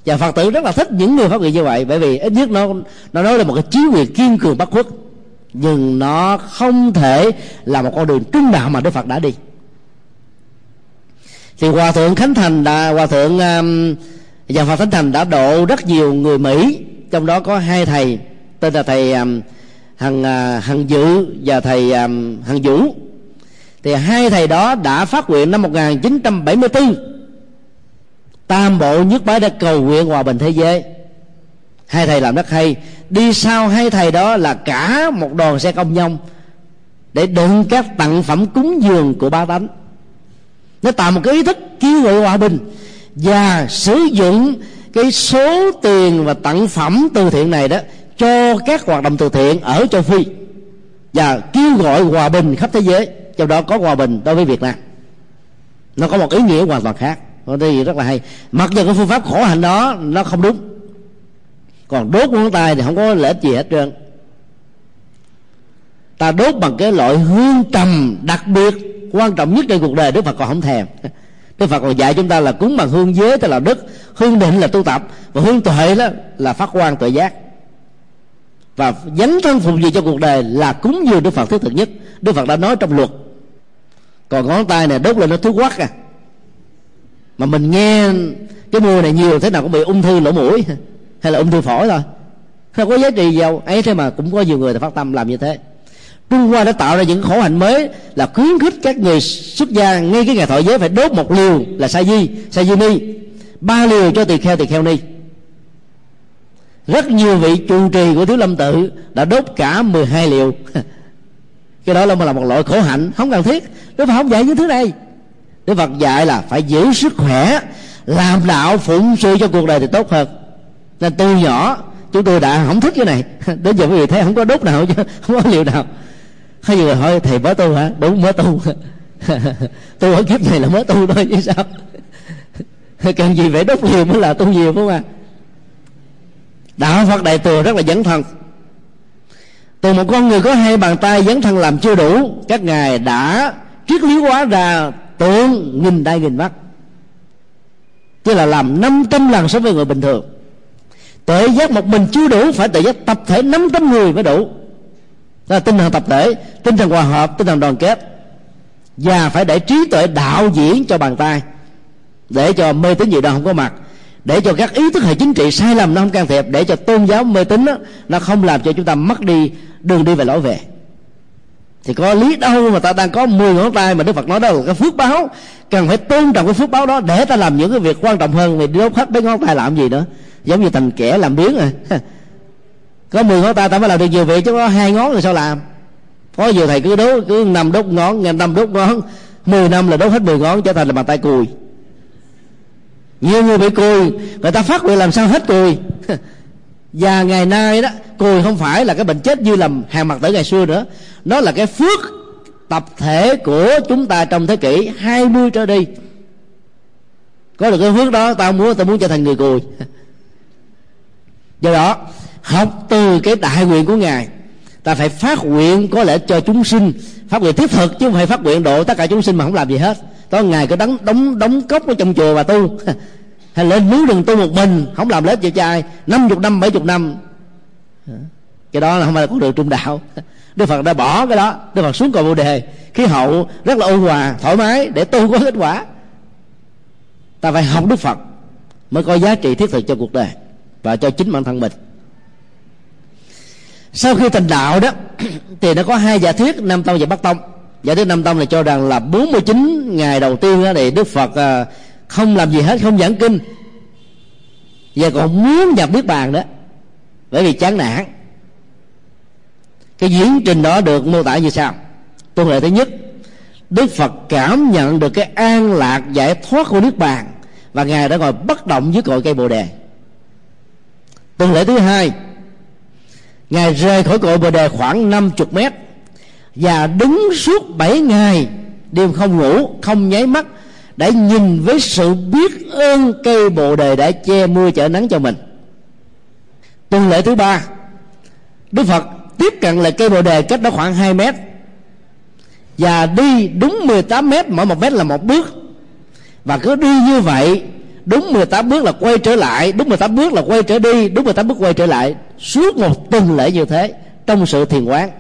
Và phật tử rất là thích những người phát nguyện như vậy, bởi vì ít nhất nó nó nói là một cái chí nguyện kiên cường bất khuất nhưng nó không thể là một con đường trung đạo mà đức phật đã đi. Thì hòa thượng khánh thành đã hòa thượng um, và phật khánh thành đã độ rất nhiều người mỹ. Trong đó có hai thầy tên là thầy um, hằng uh, hằng dự và thầy um, hằng vũ. Thì hai thầy đó đã phát nguyện năm 1974 tam bộ nhất bái đã cầu nguyện hòa bình thế giới. Hai thầy làm rất hay đi sau hai thầy đó là cả một đoàn xe công nhông để đựng các tặng phẩm cúng dường của ba tánh. Nó tạo một cái ý thức kêu gọi hòa bình và sử dụng cái số tiền và tặng phẩm từ thiện này đó cho các hoạt động từ thiện ở châu phi và kêu gọi hòa bình khắp thế giới. Trong đó có hòa bình đối với việt nam. Nó có một ý nghĩa hoàn toàn khác. Nó đây rất là hay. Mặc dù cái phương pháp khổ hạnh đó nó không đúng còn đốt ngón tay thì không có lợi ích gì hết trơn. Ta đốt bằng cái loại hương trầm đặc biệt, quan trọng nhất trên cuộc đời đức phật còn không thèm. Đức phật còn dạy chúng ta là cúng bằng hương giới, tức là đức, hương định là tu tập, và hương tuệ đó là phát quan tuệ giác. Và dấn thân phục gì cho cuộc đời là cúng dường đức phật thiết thực nhất. Đức phật đã nói trong luật, còn ngón tay này đốt lên nó thuốc quắc à. Mà mình nghe cái mùi này nhiều, thế nào cũng bị ung thư lỗ mũi hay là ung thư phổi thôi. Không có giá trị gì đâu. Ấy thế mà cũng có nhiều người phát tâm làm như thế. Trung Hoa đã tạo ra những khổ hạnh mới là khuyến khích các người xuất gia ngay cái ngày thọ giới phải đốt một liều là sa di sa di ni. Ba liều cho tỳ kheo tỳ kheo ni. Rất nhiều vị trụ trì của thiếu lâm tự đã đốt cả 12 liều. Cái đó là một là một loại khổ hạnh, không cần thiết. Đức phật không dạy những thứ này. Đức phật dạy là phải giữ sức khỏe, làm đạo phụng sự cho cuộc đời thì tốt hơn là từ nhỏ, chúng tôi đã không thích cái này. Đến giờ quý vị thấy không có đốt nào, chứ không có liều nào. Hay người hỏi, thầy mới tu hả? Đúng, mới tu. Tu ở kiếp này là mới tu thôi, chứ sao? Cần gì phải đốt nhiều mới là tu nhiều, phải không ạ? Đạo phật đại thừa rất là dấn thân. Từ một con người có hai bàn tay dấn thân làm chưa đủ, các ngài đã triết lý hóa ra tượng nghìn tay nghìn mắt. Tức là làm 500 lần so với người bình thường tự giác một mình chưa đủ, phải tự giác tập thể 500 người mới đủ. Đó là tinh thần tập thể, tinh thần hòa hợp, tinh thần đoàn kết. Và phải để trí tuệ đạo diễn cho bàn tay, để cho mê tín dị đoan không có mặt, để cho các ý thức hệ chính trị sai lầm nó không can thiệp, để cho tôn giáo mê tín nó không làm cho chúng ta mất đi đường đi về lối về. Thì có lý đâu mà ta đang có 10 ngón tay mà Đức Phật nói đó là cái phước báo. Cần phải tôn trọng cái phước báo đó để ta làm những cái việc quan trọng hơn, vì đốt hết mấy ngón tay làm gì nữa giống như thành kẻ làm biếng à. Có 10 ngón tay ta mới làm được nhiều việc chứ có hai ngón rồi sao làm? Có nhiều thầy cứ đốt, cứ nằm đốt ngón ngàn năm đốt ngón. 10 năm là đốt hết 10 ngón, trở thành là bàn tay cùi. Nhiều người bị cùi, người ta phát nguyện làm sao hết cùi. Và ngày nay đó, cùi không phải là cái bệnh chết như làm hàng mặt tử ngày xưa nữa. Nó là cái phước tập thể của chúng ta trong thế kỷ 20 trở đi. Có được cái phước đó, tao muốn tao muốn trở thành người cùi do đó, học từ cái đại nguyện của ngài, ta phải phát nguyện có lẽ cho chúng sinh, phát nguyện thiết thực chứ không phải phát nguyện độ tất cả chúng sinh mà không làm gì hết. Có ngày cứ đóng đóng đóng cốc ở trong chùa và tu. Hay lên núi rừng tu một mình, không làm lết cho trai năm chục năm, bảy chục năm. Cái đó là không phải là con đường trung đạo. Đức phật đã bỏ cái đó, đức phật xuống cầu bồ đề. Khí hậu rất là ôn hòa, thoải mái để tu có kết quả. Ta phải học đức phật mới có giá trị thiết thực cho cuộc đời và cho chính bản thân mình. Sau khi thành đạo đó, thì nó có hai giả thuyết, nam tông và bắc tông. Giả thuyết nam tông là cho rằng là 49 ngày đầu tiên đó thì đức phật à, không làm gì hết, không giảng kinh. Và còn muốn nhập biết bàn đó, bởi vì chán nản. Cái diễn trình đó được mô tả như sau. Tuần lệ thứ nhất, đức phật cảm nhận được cái an lạc giải thoát của nước bàn và ngài đã ngồi bất động dưới cội cây bồ đề tuần lễ thứ hai, ngài rời khỏi cội bồ đề khoảng 50 mét và đứng suốt 7 ngày đêm không ngủ, không nháy mắt để nhìn với sự biết ơn cây bồ đề đã che mưa chở nắng cho mình. Tuần lễ thứ ba, đức phật tiếp cận lại cây bồ đề cách đó khoảng 2 mét và đi đúng 18 mét mỗi một mét là một bước. Và cứ đi như vậy đúng 18 bước là quay trở lại, đúng 18 bước là quay trở đi, đúng 18 bước quay trở lại. Suốt một tuần lễ như thế, trong sự thiền quán.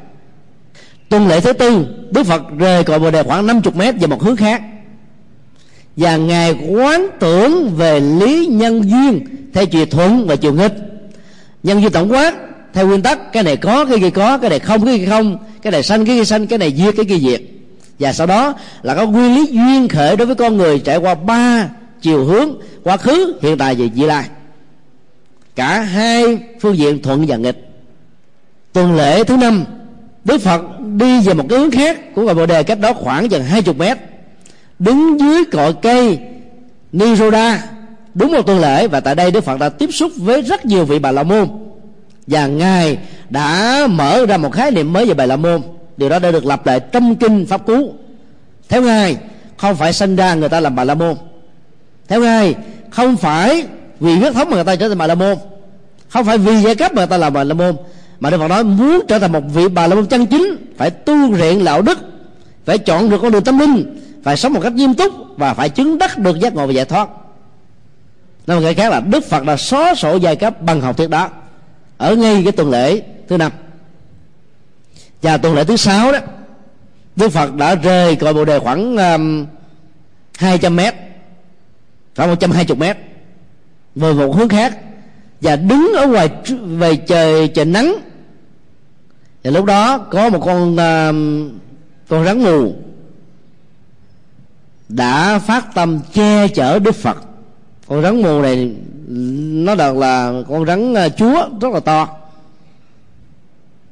Tuần lễ thứ tư, đức phật rời cội bồ đề khoảng 50 mét về một hướng khác. Và ngài quán tưởng về lý nhân duyên theo chiều thuận và chiều nghịch. Nhân duyên tổng quát, theo nguyên tắc, cái này có, cái kia có, cái này không, cái kia không, cái này sanh, cái kia sanh, cái này diệt, cái kia diệt. Và sau đó là có nguyên lý duyên khởi đối với con người trải qua ba chiều hướng quá khứ, hiện tại và vị lai. Cả hai phương diện thuận và nghịch. Tuần lễ thứ năm, đức phật đi về một cái hướng khác của ngài bồ đề cách đó khoảng chừng hai chục mét. Đứng dưới cội cây niroda, đúng một tuần lễ, và tại đây đức phật đã tiếp xúc với rất nhiều vị bà la môn. Và ngài đã mở ra một khái niệm mới về bà la môn. Điều đó đã được lập lại trong kinh pháp cú. Theo ngài, không phải sinh ra người ta làm bà la môn theo ngài không phải vì huyết thống mà người ta trở thành bà la môn. Không phải vì giai cấp mà người ta làm bà la môn. Mà đức phật nói muốn trở thành một vị bà la môn chân chính phải tu luyện đạo đức phải chọn được con đường tâm linh phải sống một cách nghiêm túc và phải chứng đắc được giác ngộ và giải thoát. Nói một cái khác là đức phật đã xóa sổ giai cấp bằng học thuyết đó ở ngay cái tuần lễ thứ năm. Và tuần lễ thứ sáu đó đức phật đã rời cội bồ đề khoảng um, 200 mét khoảng 120 mét. Về một hướng khác. Và đứng ở ngoài về trời trời nắng. Và lúc đó có một con uh, con rắn mù đã phát tâm che chở đức phật. Con rắn mù này nó được là con rắn uh, chúa rất là to.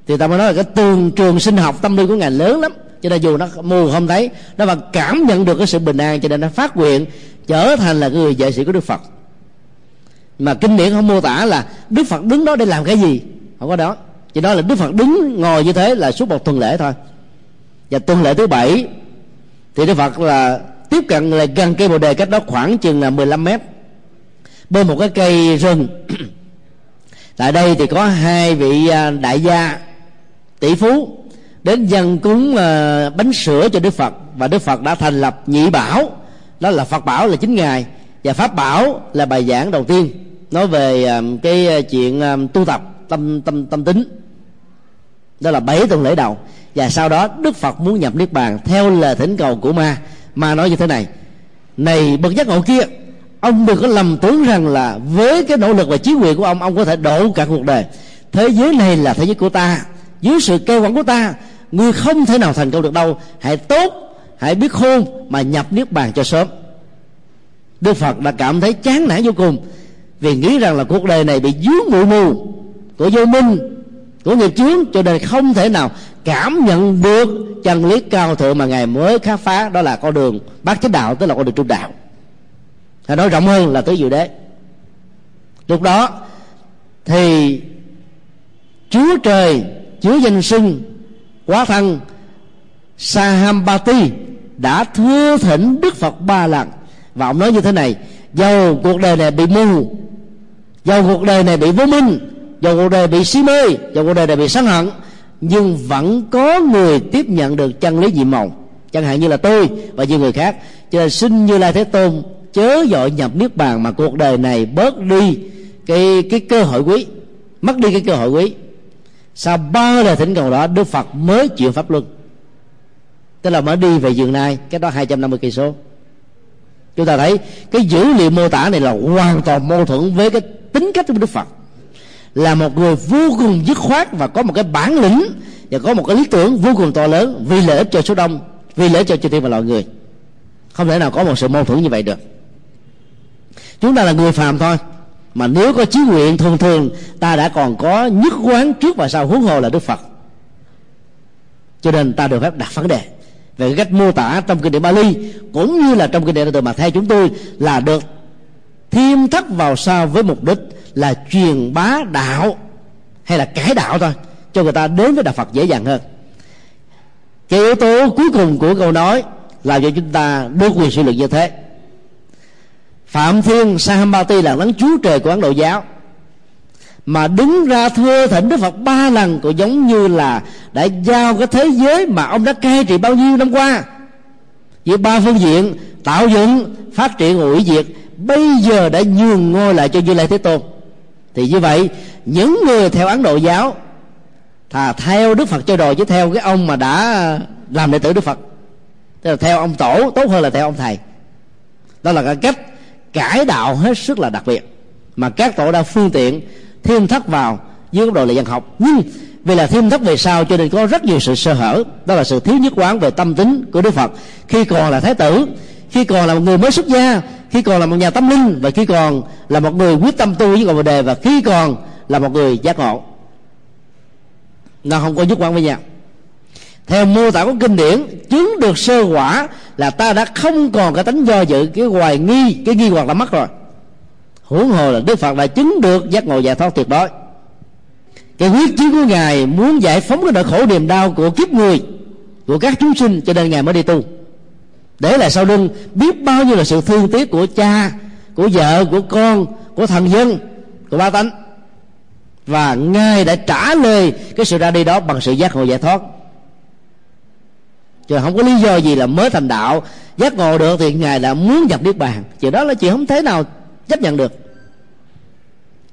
Thì ta mới nói là cái tường trường sinh học tâm linh của ngài lớn lắm. Cho nên dù nó mù không thấy nó vẫn cảm nhận được cái sự bình an cho nên nó phát nguyện trở thành là người vệ sĩ của đức phật. Mà kinh điển không mô tả là đức phật đứng đó để làm cái gì. Không có đó. Chỉ đó là đức phật đứng ngồi như thế là suốt một tuần lễ thôi. Và tuần lễ thứ bảy thì đức phật là tiếp cận lại gần cây bồ đề cách đó khoảng chừng là 15 mét bên một cái cây rừng. Tại đây thì có hai vị à, đại gia tỷ phú đến dân cúng à, bánh sữa cho đức phật và đức phật đã thành lập nhị bảo đó là phật bảo là chính ngài. Và pháp bảo là bài giảng đầu tiên. Nói về um, cái ờ, chuyện um, tu tập tâm tâm tâm tính. Đó là bảy tuần lễ đầu. Và sau đó đức phật muốn nhập niết bàn theo lời thỉnh cầu của ma. Ma nói như thế này. Này bậc giác ngộ kia, ông đừng có lầm tưởng rằng là với cái nỗ lực và chí nguyện của ông ông có thể đổ cả cuộc đời. Thế giới này là thế giới của ta. Dưới sự kêu quản của ta, ngươi không thể nào thành công được đâu. Hãy tốt hãy biết khôn mà nhập niết bàn cho sớm. Đức phật đã cảm thấy chán nản vô cùng vì nghĩ rằng là cuộc đời này bị dướng mù mù. Của vô minh, của nghiệp chướng, cho nên không thể nào cảm nhận được chân lý cao thượng mà ngài mới khám phá. Đó là con đường bát chánh đạo, tức là con đường trung đạo. Hay nói rộng hơn là tứ diệu đế. Lúc đó thì chúa trời, chúa danh sưng quá thân Sahambati đã thưa thỉnh Đức Phật ba lần và ông nói như thế này, dầu cuộc đời này bị mù, dầu cuộc đời này bị vô minh, dầu cuộc đời bị si mê, dầu cuộc đời này bị sân hận, nhưng vẫn có người tiếp nhận được chân lý nhiệm màu. Chẳng hạn như là tôi và nhiều người khác. Cho nên xin như lai thế tôn chớ dội nhập niết bàn mà cuộc đời này bớt đi cái cái cơ hội quý, mất đi cái cơ hội quý. Sau ba lời thỉnh cầu đó, đức phật mới chịu pháp luân tức là mới đi về giường nai cái đó 250 cây số. Chúng ta thấy, cái dữ liệu mô tả này là hoàn toàn mâu thuẫn với cái tính cách của đức phật. Là một người vô cùng dứt khoát và có một cái bản lĩnh và có một cái lý tưởng vô cùng to lớn vì lợi ích cho số đông, vì lợi ích cho chư thiên và loài người. Không thể nào có một sự mâu thuẫn như vậy được. Chúng ta là người phàm thôi, mà nếu có chí nguyện thường thường, ta đã còn có nhất quán trước và sau huống hồ là đức phật. Cho nên ta được phép đặt vấn đề về cách mô tả trong kinh điển Bali, cũng như là trong kinh điển từ mà theo chúng tôi, là được thêm thắt vào sau với mục đích là truyền bá đạo hay là cải đạo thôi, cho người ta đến với đạo Phật dễ dàng hơn. Cái yếu tố cuối cùng của câu nói là cho chúng ta được quyền suy luận như thế. Phạm thiên sahamati là đấng chúa trời của ấn độ giáo mà đứng ra thưa thỉnh đức phật ba lần cũng giống như là đã giao cái thế giới mà ông đã cai trị bao nhiêu năm qua. Với ba phương diện, tạo dựng, phát triển hủy diệt, bây giờ đã nhường ngôi lại cho như lai thế tôn. Thì như vậy, những người theo ấn độ giáo thà theo đức phật chơi đòi chứ theo cái ông mà đã làm đệ tử đức phật. Tức là theo ông tổ, tốt hơn là theo ông thầy. Đó là cái cách cải đạo hết sức là đặc biệt. Mà các tổ đã phương tiện thêm thắt vào dưới góc độ là dân học. Nhưng vì là thêm thắt về sau cho nên có rất nhiều sự sơ hở. Đó là sự thiếu nhất quán về tâm tính của đức phật. Khi còn là thái tử, khi còn là một người mới xuất gia, khi còn là một nhà tâm linh, và khi còn là một người quyết tâm tu với ngọn đề, và khi còn là một người giác ngộ. Nó không có nhất quán với nhau. Theo mô tả của kinh điển, chứng được sơ quả là ta đã không còn cái tính do dự, cái hoài nghi, cái nghi hoặc là mất rồi huống hồ là đức phật đã chứng được giác ngộ giải thoát tuyệt đối. Cái quyết chí của ngài muốn giải phóng cái nỗi khổ niềm đau của kiếp người, của các chúng sinh cho nên ngài mới đi tu. Để lại sau lưng biết bao nhiêu là sự thương tiếc của cha, của vợ, của con, của thần dân, của ba tánh. Và ngài đã trả lời cái sự ra đi đó bằng sự giác ngộ giải thoát. Chứ không có lý do gì là mới thành đạo, giác ngộ được thì ngài đã muốn nhập niết bàn. Chuyện đó là chuyện không thể nào chấp nhận được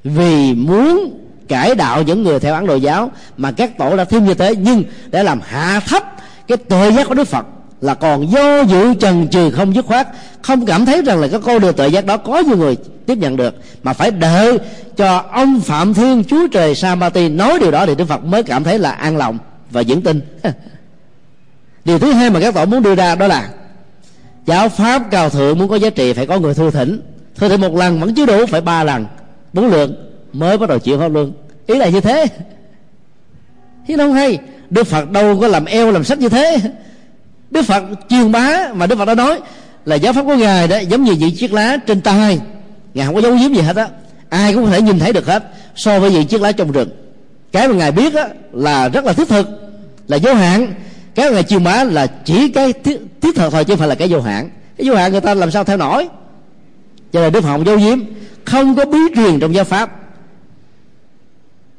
vì muốn cải đạo những người theo ấn độ giáo mà các tổ đã thêm như thế, nhưng để làm hạ thấp cái tội giác của đức phật là còn do dự trần trừ không dứt khoát. Không cảm thấy rằng là cái con đường tự giác đó có nhiều người tiếp nhận được, mà phải đợi cho ông phạm thiên, chúa trời sa ma ti nói điều đó thì đức phật mới cảm thấy là an lòng và vững tin. Điều thứ hai mà các tổ muốn đưa ra đó là giáo pháp cao thượng muốn có giá trị phải có người thu thỉnh. Thu thỉnh một lần vẫn chưa đủ, phải ba lần bốn lượt mới bắt đầu chịu pháp luân. Ý là như thế. Chứ không hay. Đức phật đâu có làm eo làm sách như thế. Đức phật truyền bá mà đức phật đã nói là giáo pháp của ngài đó giống như những chiếc lá trên tay ngài không có dấu giếm gì hết á. Ai cũng có thể nhìn thấy được hết so với những chiếc lá trong rừng. Cái mà ngài biết á là rất là thiết thực là vô hạn. Cái mà ngài truyền bá là chỉ cái thiết, thiết thực thôi chứ không phải là cái vô hạn. Cái vô hạn người ta làm sao theo nổi? Cho nên đức phật không dấu giếm không có bí truyền trong giáo pháp.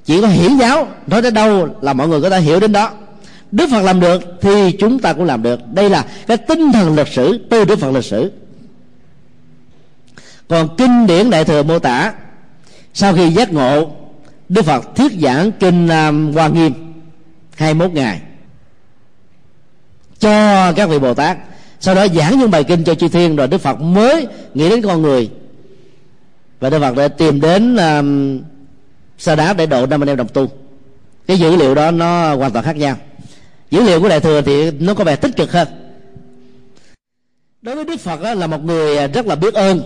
Chỉ có hiển giáo nói đến đâu là mọi người có thể hiểu đến đó. Đức phật làm được thì chúng ta cũng làm được. Đây là cái tinh thần lịch sử từ đức phật lịch sử. Còn kinh điển đại thừa mô tả sau khi giác ngộ đức phật thuyết giảng kinh um, hoa nghiêm 21 ngày cho các vị bồ tát. Sau đó giảng những bài kinh cho chư thiên rồi đức phật mới nghĩ đến con người và đức phật đã tìm đến um, sa đá để độ năm anh em đồng tu. Cái dữ liệu đó nó hoàn toàn khác nhau. Dữ liệu của đại thừa thì nó có vẻ tích cực hơn. Đối với đức phật đó, là một người rất là biết ơn.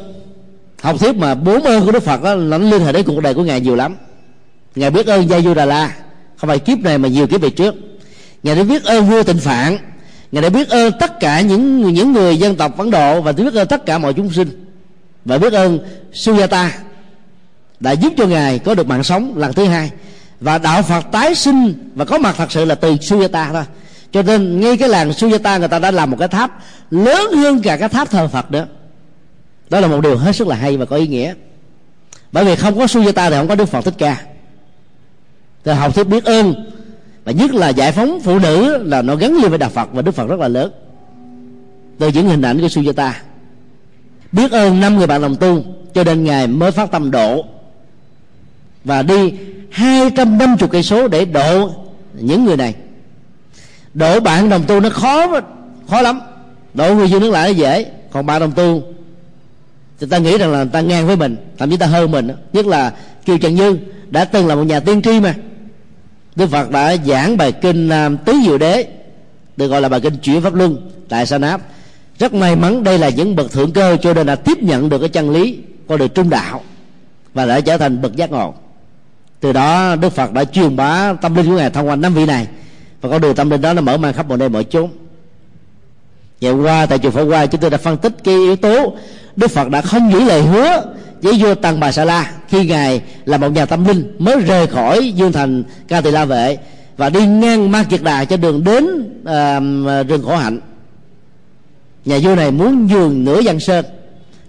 Học thuyết mà bốn ơn của đức phật đó, nó liên hệ đến cuộc đời của ngài nhiều lắm. Ngài biết ơn gia du đà la không phải kiếp này mà nhiều kiếp về trước. Ngài đã biết ơn vua tịnh phạn. Ngài đã biết ơn tất cả những những người dân tộc ấn độ và biết ơn tất cả mọi chúng sinh và biết ơn Sujata đã giúp cho ngài có được mạng sống lần thứ hai. Và đạo phật tái sinh và có mặt thật sự là từ Sujata thôi. Cho nên ngay cái làng Sujata người ta đã làm một cái tháp lớn hơn cả cái tháp thờ phật nữa. Đó là một điều hết sức là hay và có ý nghĩa. Bởi vì không có Sujata thì không có đức phật thích ca. Thì học thuyết biết ơn và nhất là giải phóng phụ nữ là nó gắn liền với đạo phật và đức phật rất là lớn. Từ những hình ảnh của Sujata biết ơn năm người bạn đồng tu, cho nên ngài mới phát tâm độ và đi 250 cây số để độ những người này. Độ bạn đồng tu nó khó khó lắm. Độ người dương nước lại nó dễ. Còn bạn đồng tu, thì ta nghĩ rằng là ta ngang với mình, thậm chí ta hơn mình nhất là kiều trần như đã từng là một nhà tiên tri mà. Đức phật đã giảng bài kinh à, tứ diệu đế, được gọi là bài kinh chuyển pháp luân tại sa náp rất may mắn đây là những bậc thượng cơ cho nên là tiếp nhận được cái chân lý con đường trung đạo và đã trở thành bậc giác ngộ. Từ đó đức phật đã truyền bá tâm linh của ngài thông qua năm vị này và con đường tâm linh đó nó mở mang khắp mọi nơi mọi chốn. Ngày qua tại chùa phổ qua chúng tôi đã phân tích cái yếu tố đức phật đã không giữ lời hứa với vua tăng bà sa la khi ngài là một nhà tâm linh mới rời khỏi dương thành ca tỳ la vệ và đi ngang ma kiệt đà trên đường đến uh, rừng khổ hạnh nhà vua này muốn nhường nửa dân sơn.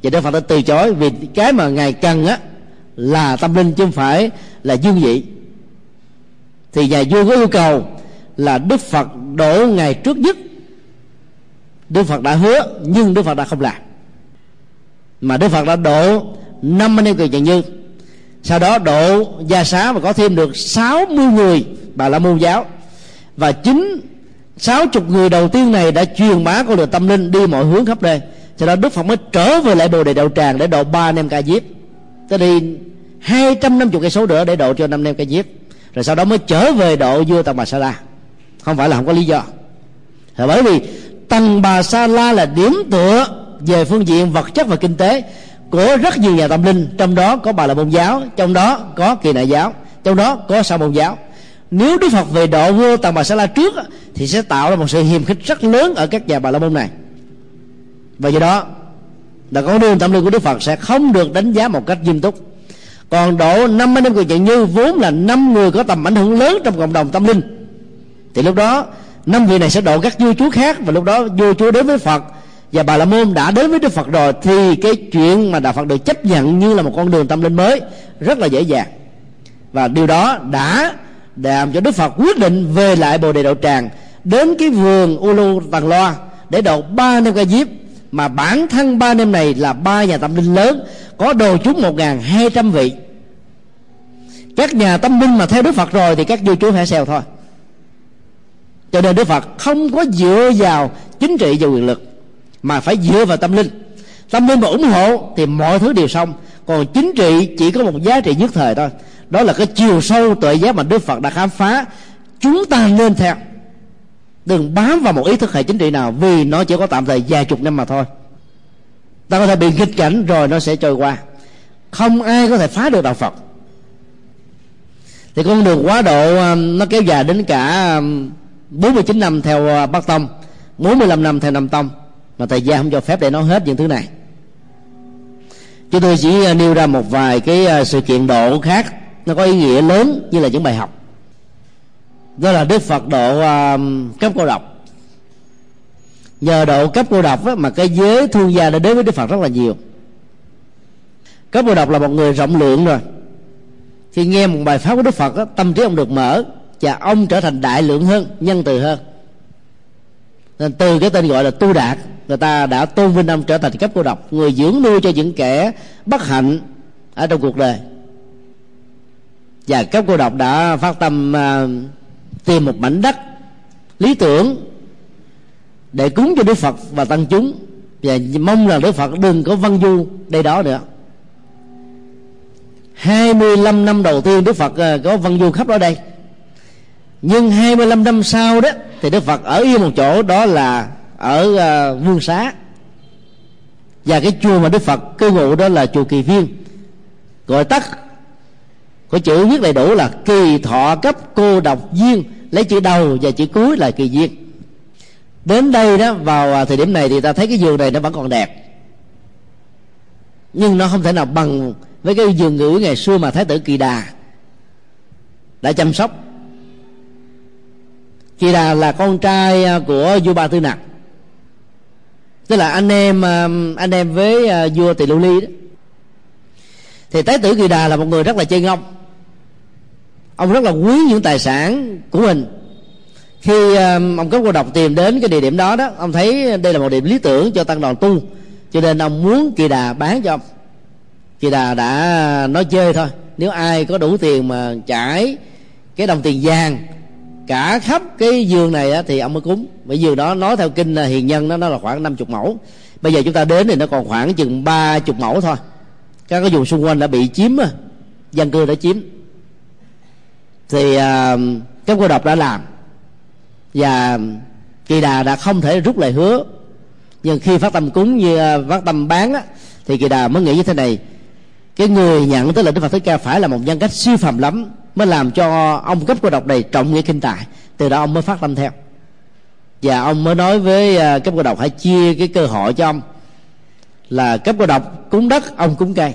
Và đức phật đã từ chối vì cái mà ngài cần á, là tâm linh chứ không phải là dương vị. Thì nhà vua có yêu cầu là đức phật đổ ngày trước nhất. Đức phật đã hứa, nhưng đức phật đã không làm. Mà đức phật đã độ năm mươi người kiều trần như. Sau đó độ gia xá và có thêm được 60 người bà la môn giáo. Và chính sáu chục người đầu tiên này đã truyền bá con đường tâm linh đi mọi hướng khắp nơi. Cho đó đức phật mới trở về lại bồ đề đạo tràng để độ ba anh em ca diếp. Tới đi hai trăm năm chục cây số nữa để độ cho năm anh em ca diếp. Rồi sau đó mới trở về độ vua Tăng bà sa la. Không phải là không có lý do. Là bởi vì tầng bà sa la là điểm tựa về phương diện vật chất và kinh tế của rất nhiều nhà tâm linh. Trong đó có bà là môn giáo, trong đó có kỳ đại giáo, trong đó có sa môn giáo. Nếu đức phật về độ vua tầng bà sa la trước thì sẽ tạo ra một sự hiềm khích rất lớn ở các nhà bà la môn này. Và do đó, là con đường tâm linh của đức phật sẽ không được đánh giá một cách nghiêm túc. Còn độ năm anh em người trận như vốn là năm người có tầm ảnh hưởng lớn trong cộng đồng tâm linh. Thì lúc đó, năm vị này sẽ độ các vua chúa khác và lúc đó vua chúa đến với phật và bà la môn đã đến với đức phật rồi thì cái chuyện mà đạo phật được chấp nhận như là một con đường tâm linh mới rất là dễ dàng. Và điều đó đã làm cho đức phật quyết định về lại bồ đề đạo tràng đến cái vườn ulu Tàng loa để độ ba năm ca diếp, mà bản thân ba năm này là ba nhà tâm linh lớn, có đồ chúng một ngàn hai trăm vị. Các nhà tâm linh mà theo đức phật rồi thì các vua chúa phải xèo thôi. Cho nên đức phật không có dựa vào chính trị và quyền lực, mà phải dựa vào tâm linh. Tâm linh mà ủng hộ thì mọi thứ đều xong, còn chính trị chỉ có một giá trị nhất thời thôi. Đó là cái chiều sâu tuệ giác mà đức phật đã khám phá. Chúng ta nên theo đừng bám vào một ý thức hệ chính trị nào vì nó chỉ có tạm thời vài chục năm mà thôi. Ta có thể bị nghịch cảnh rồi nó sẽ trôi qua. Không ai có thể phá được đạo phật. Thì con đường quá độ um, nó kéo dài đến cả um, 49 năm theo uh, Bắc Tông 45 năm theo Nam Tông, mà thời gian không cho phép để nói hết những thứ này. Chúng tôi chỉ uh, nêu ra một vài cái uh, sự kiện độ khác, nó có ý nghĩa lớn như là những bài học đó là Đức Phật độ à, cấp cô độc. Nhờ độ cấp cô độc á, mà cái giới thương gia đã đến với Đức Phật rất là nhiều. Cấp cô độc là một người rộng lượng rồi. Khi nghe một bài pháp của đức phật đó, tâm trí ông được mở và ông trở thành đại lượng hơn nhân từ hơn. Nên từ cái tên gọi là tu đạt người ta đã tôn vinh ông trở thành cấp cô độc người dưỡng nuôi cho những kẻ bất hạnh ở trong cuộc đời. Và cấp cô độc đã phát tâm uh, tìm một mảnh đất lý tưởng để cúng cho đức phật và tăng chúng. Và mong là đức phật đừng có văn du đây đó nữa. 25 năm đầu tiên Đức Phật ờ, có văn du khắp ở đây. Nhưng 25 năm sau đó thì Đức Phật ở yên một chỗ đó là ở uh, Vương Xá. Và cái chùa mà Đức Phật cư ngụ đó là chùa Kỳ Viên. Gọi tắt có chữ viết đầy đủ là kỳ thọ cấp cô độc viên lấy chữ đầu và chữ cuối là kỳ duyên. Đến đây đó, vào à, thời điểm này thì ta thấy cái giường này nó vẫn còn đẹp. Nhưng nó không thể nào bằng với cái giường ngữ ngày xưa mà thái tử kỳ đà đã chăm sóc. Kỳ đà là con trai à, của vua ba tư nặc. Tức là anh em à, anh em với vua tỳ lưu ly đó. Thì thái tử kỳ đà là một người rất là chơi ngông ông rất là quý những tài sản của mình. Khi ông có cô độc tìm đến cái địa điểm đó đó ông thấy đây là một điểm lý tưởng cho tăng đoàn tu. Cho nên ông muốn kỳ đà bán cho ông. Kỳ đà đã nói chơi thôi. Nếu ai có đủ tiền mà trải cái đồng tiền vàng cả khắp cái giường này á, thì ông mới cúng. Bởi giường đó nói theo kinh à, hiền nhân đó nó là khoảng 50 mẫu. Bây giờ chúng ta đến thì nó còn khoảng chừng ba chục mẫu thôi. Các cái vùng xung quanh đã bị chiếm dân cư đã chiếm thì à, các cô độc đã làm. Và kỳ đà đã không thể rút lời hứa. Nhưng khi phát tâm cúng như à, phát tâm bán á, thì kỳ đà mới nghĩ như thế này. Cái người nhận tới là đức phật thích ca phải là một nhân cách siêu phàm lắm mới làm cho ông cấp cô độc này trọng nghĩa kinh tài. Từ đó ông mới phát tâm theo. Và ông mới nói với à, cấp cô độc hãy chia cái cơ hội cho ông. Là cấp cô độc cúng đất ông cúng cây.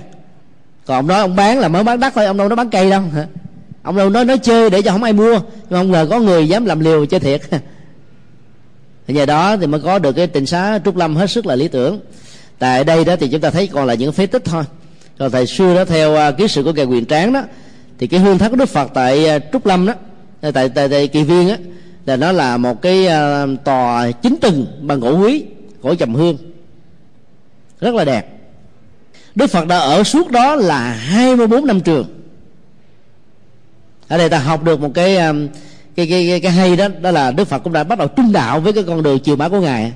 Còn ông nói ông bán là mới bán đất thôi ông đâu nó bán cây đâu. hả ông đâu nói nói chơi để cho không ai mua. Nhưng không ngờ có người dám làm liều chơi thiệt. Thì nhờ đó thì mới có được cái tình xá trúc lâm hết sức là lý tưởng. Tại đây đó thì chúng ta thấy còn là những phế tích thôi. Còn thầy xưa đó theo à, ký sự của ngài quyền tráng đó thì cái hương thất của đức phật tại à, trúc lâm đó tại tại, tại, tại kỳ viên á là nó là một cái à, tòa chính tầng bằng gỗ quý gỗ trầm hương. Rất là đẹp. Đức phật đã ở suốt đó là 24 năm trường ở đây ta học được một cái um, cái cái cái, cái hay đó đó là đức phật cũng đã bắt đầu trung đạo với cái con đường chiều mã của ngài.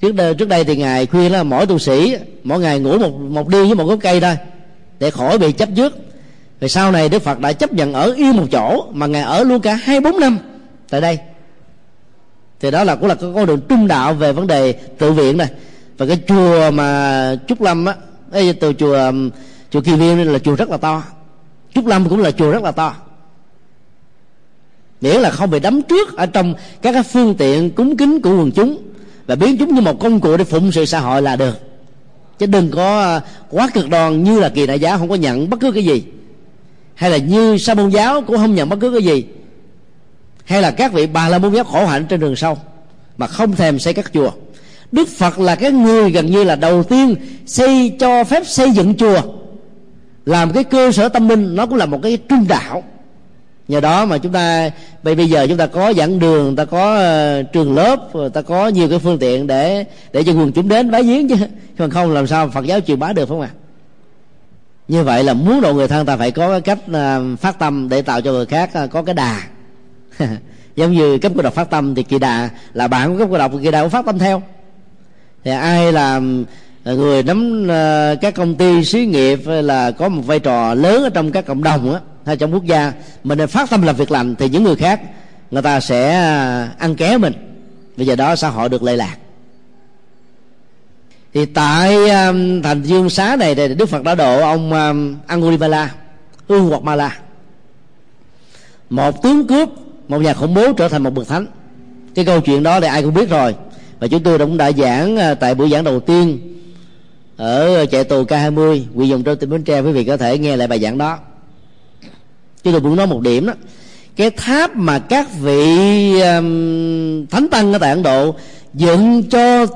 Trước đây, trước đây thì ngài khuyên là mỗi tu sĩ mỗi ngày ngủ một một đi với một gốc cây thôi để khỏi bị chấp trước. Rồi sau này đức phật đã chấp nhận ở yên một chỗ mà ngài ở luôn cả hai bốn năm tại đây. Thì đó là cũng là con đường trung đạo về vấn đề tự viện này. Và cái chùa mà trúc lâm á từ chùa um, chùa kỳ viên là chùa rất là to. Trúc lâm cũng là chùa rất là to miễn là không bị đắm trước ở trong các cái phương tiện cúng kính của quần chúng và biến chúng như một công cụ để phụng sự xã hội là được. Chứ đừng có à, quá cực đoan như là kỳ đại giáo không có nhận bất cứ cái gì. Hay là như sa môn giáo cũng không nhận bất cứ cái gì. Hay là các vị bà la môn giáo khổ hạnh trên đường sâu mà không thèm xây các chùa. Đức phật là cái người gần như là đầu tiên xây, cho phép xây dựng chùa. Làm cái cơ sở tâm linh nó cũng là một cái trung đạo nhờ đó mà chúng ta bây bây giờ chúng ta có giảng đường ta có uh, trường lớp ta có nhiều cái phương tiện để để cho quần chúng đến bái giếng chứ. Còn không làm sao phật giáo truyền bá được phải không ạ? À? như vậy là muốn độ người thân ta phải có cái cách uh, phát tâm để tạo cho người khác uh, có cái đà. Giống như cấp cô độc phát tâm thì kỳ đà là bạn của cấp cô độc kỳ đà cũng phát tâm theo. Thì ai làm người nắm các công ty xí nghiệp là có một vai trò lớn ở trong các cộng đồng á hay trong quốc gia mình nên phát tâm làm việc lành thì những người khác người ta sẽ à, ăn ké mình. Bây giờ đó xã hội được lệ lạc. Thì tại um, thành dương xá này thì đức phật đã độ ông um, angulimala ương hoặc ma la. Một tướng cướp một nhà khủng bố trở thành một bậc thánh. Cái câu chuyện đó thì ai cũng biết rồi. Và chúng tôi cũng đã giảng tại buổi giảng đầu tiên ở chạy tù K20 quy dùng trong tỉnh Bến Tre quý vị có thể nghe lại bài giảng đó chúng tôi muốn nói một điểm đó cái tháp mà các vị um, thánh tăng ở tại Ấn Độ dựng cho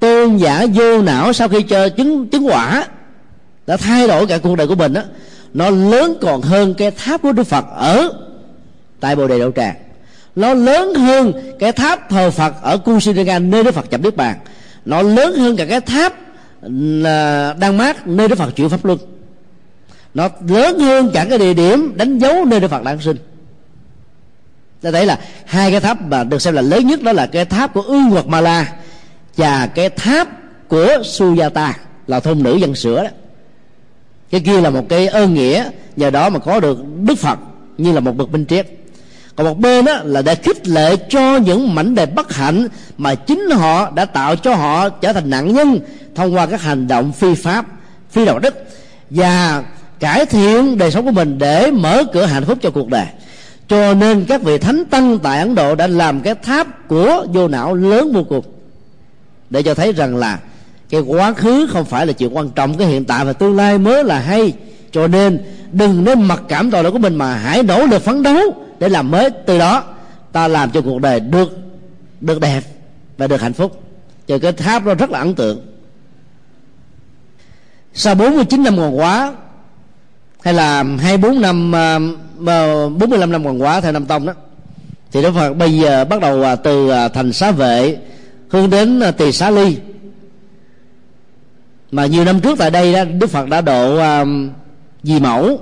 tôn giả vô não sau khi cho chứng chứng quả đã thay đổi cả cuộc đời của mình đó nó lớn còn hơn cái tháp của Đức Phật ở tại Bồ Đề Đậu Tràng. Nó lớn hơn cái tháp thờ Phật ở kusinaga nơi Đức Phật chậm niết Bàn. Nó lớn hơn cả cái tháp là Đan Mát nơi Đức Phật chuyển pháp luân nó lớn hơn cả cái địa điểm đánh dấu nơi Đức Phật đang sinh. Ta thấy là hai cái tháp mà được xem là lớn nhất đó là cái tháp của ương hoặc ma la và cái tháp của sujata là thôn nữ dân sữa đó. Cái kia là một cái ơn nghĩa, nhờ đó mà có được đức phật như là một bậc minh triết. Còn một bên đó là để khích lệ cho những mảnh đề bất hạnh mà chính họ đã tạo cho họ trở thành nạn nhân thông qua các hành động phi pháp, phi đạo đức và cải thiện đời sống của mình để mở cửa hạnh phúc cho cuộc đời. Cho nên các vị thánh tăng tại ấn độ đã làm cái tháp của vô não lớn vô cùng, để cho thấy rằng là cái quá khứ không phải là chuyện quan trọng, cái hiện tại và tương lai mới là hay. Cho nên đừng nên mặc cảm tội lỗi của mình mà hãy nỗ lực phấn đấu để làm mới. Từ đó, ta làm cho cuộc đời được được đẹp và được hạnh phúc. Cho cái tháp đó rất là ấn tượng. Sau 49 năm còn quá hay là 24 năm à, 45 năm còn quá theo năm tông đó. Thì Đức Phật bây giờ bắt đầu à, từ à, thành xá vệ hướng đến tỳ xá ly. Mà nhiều năm trước tại đây đó Đức Phật đã độ um, dì mẫu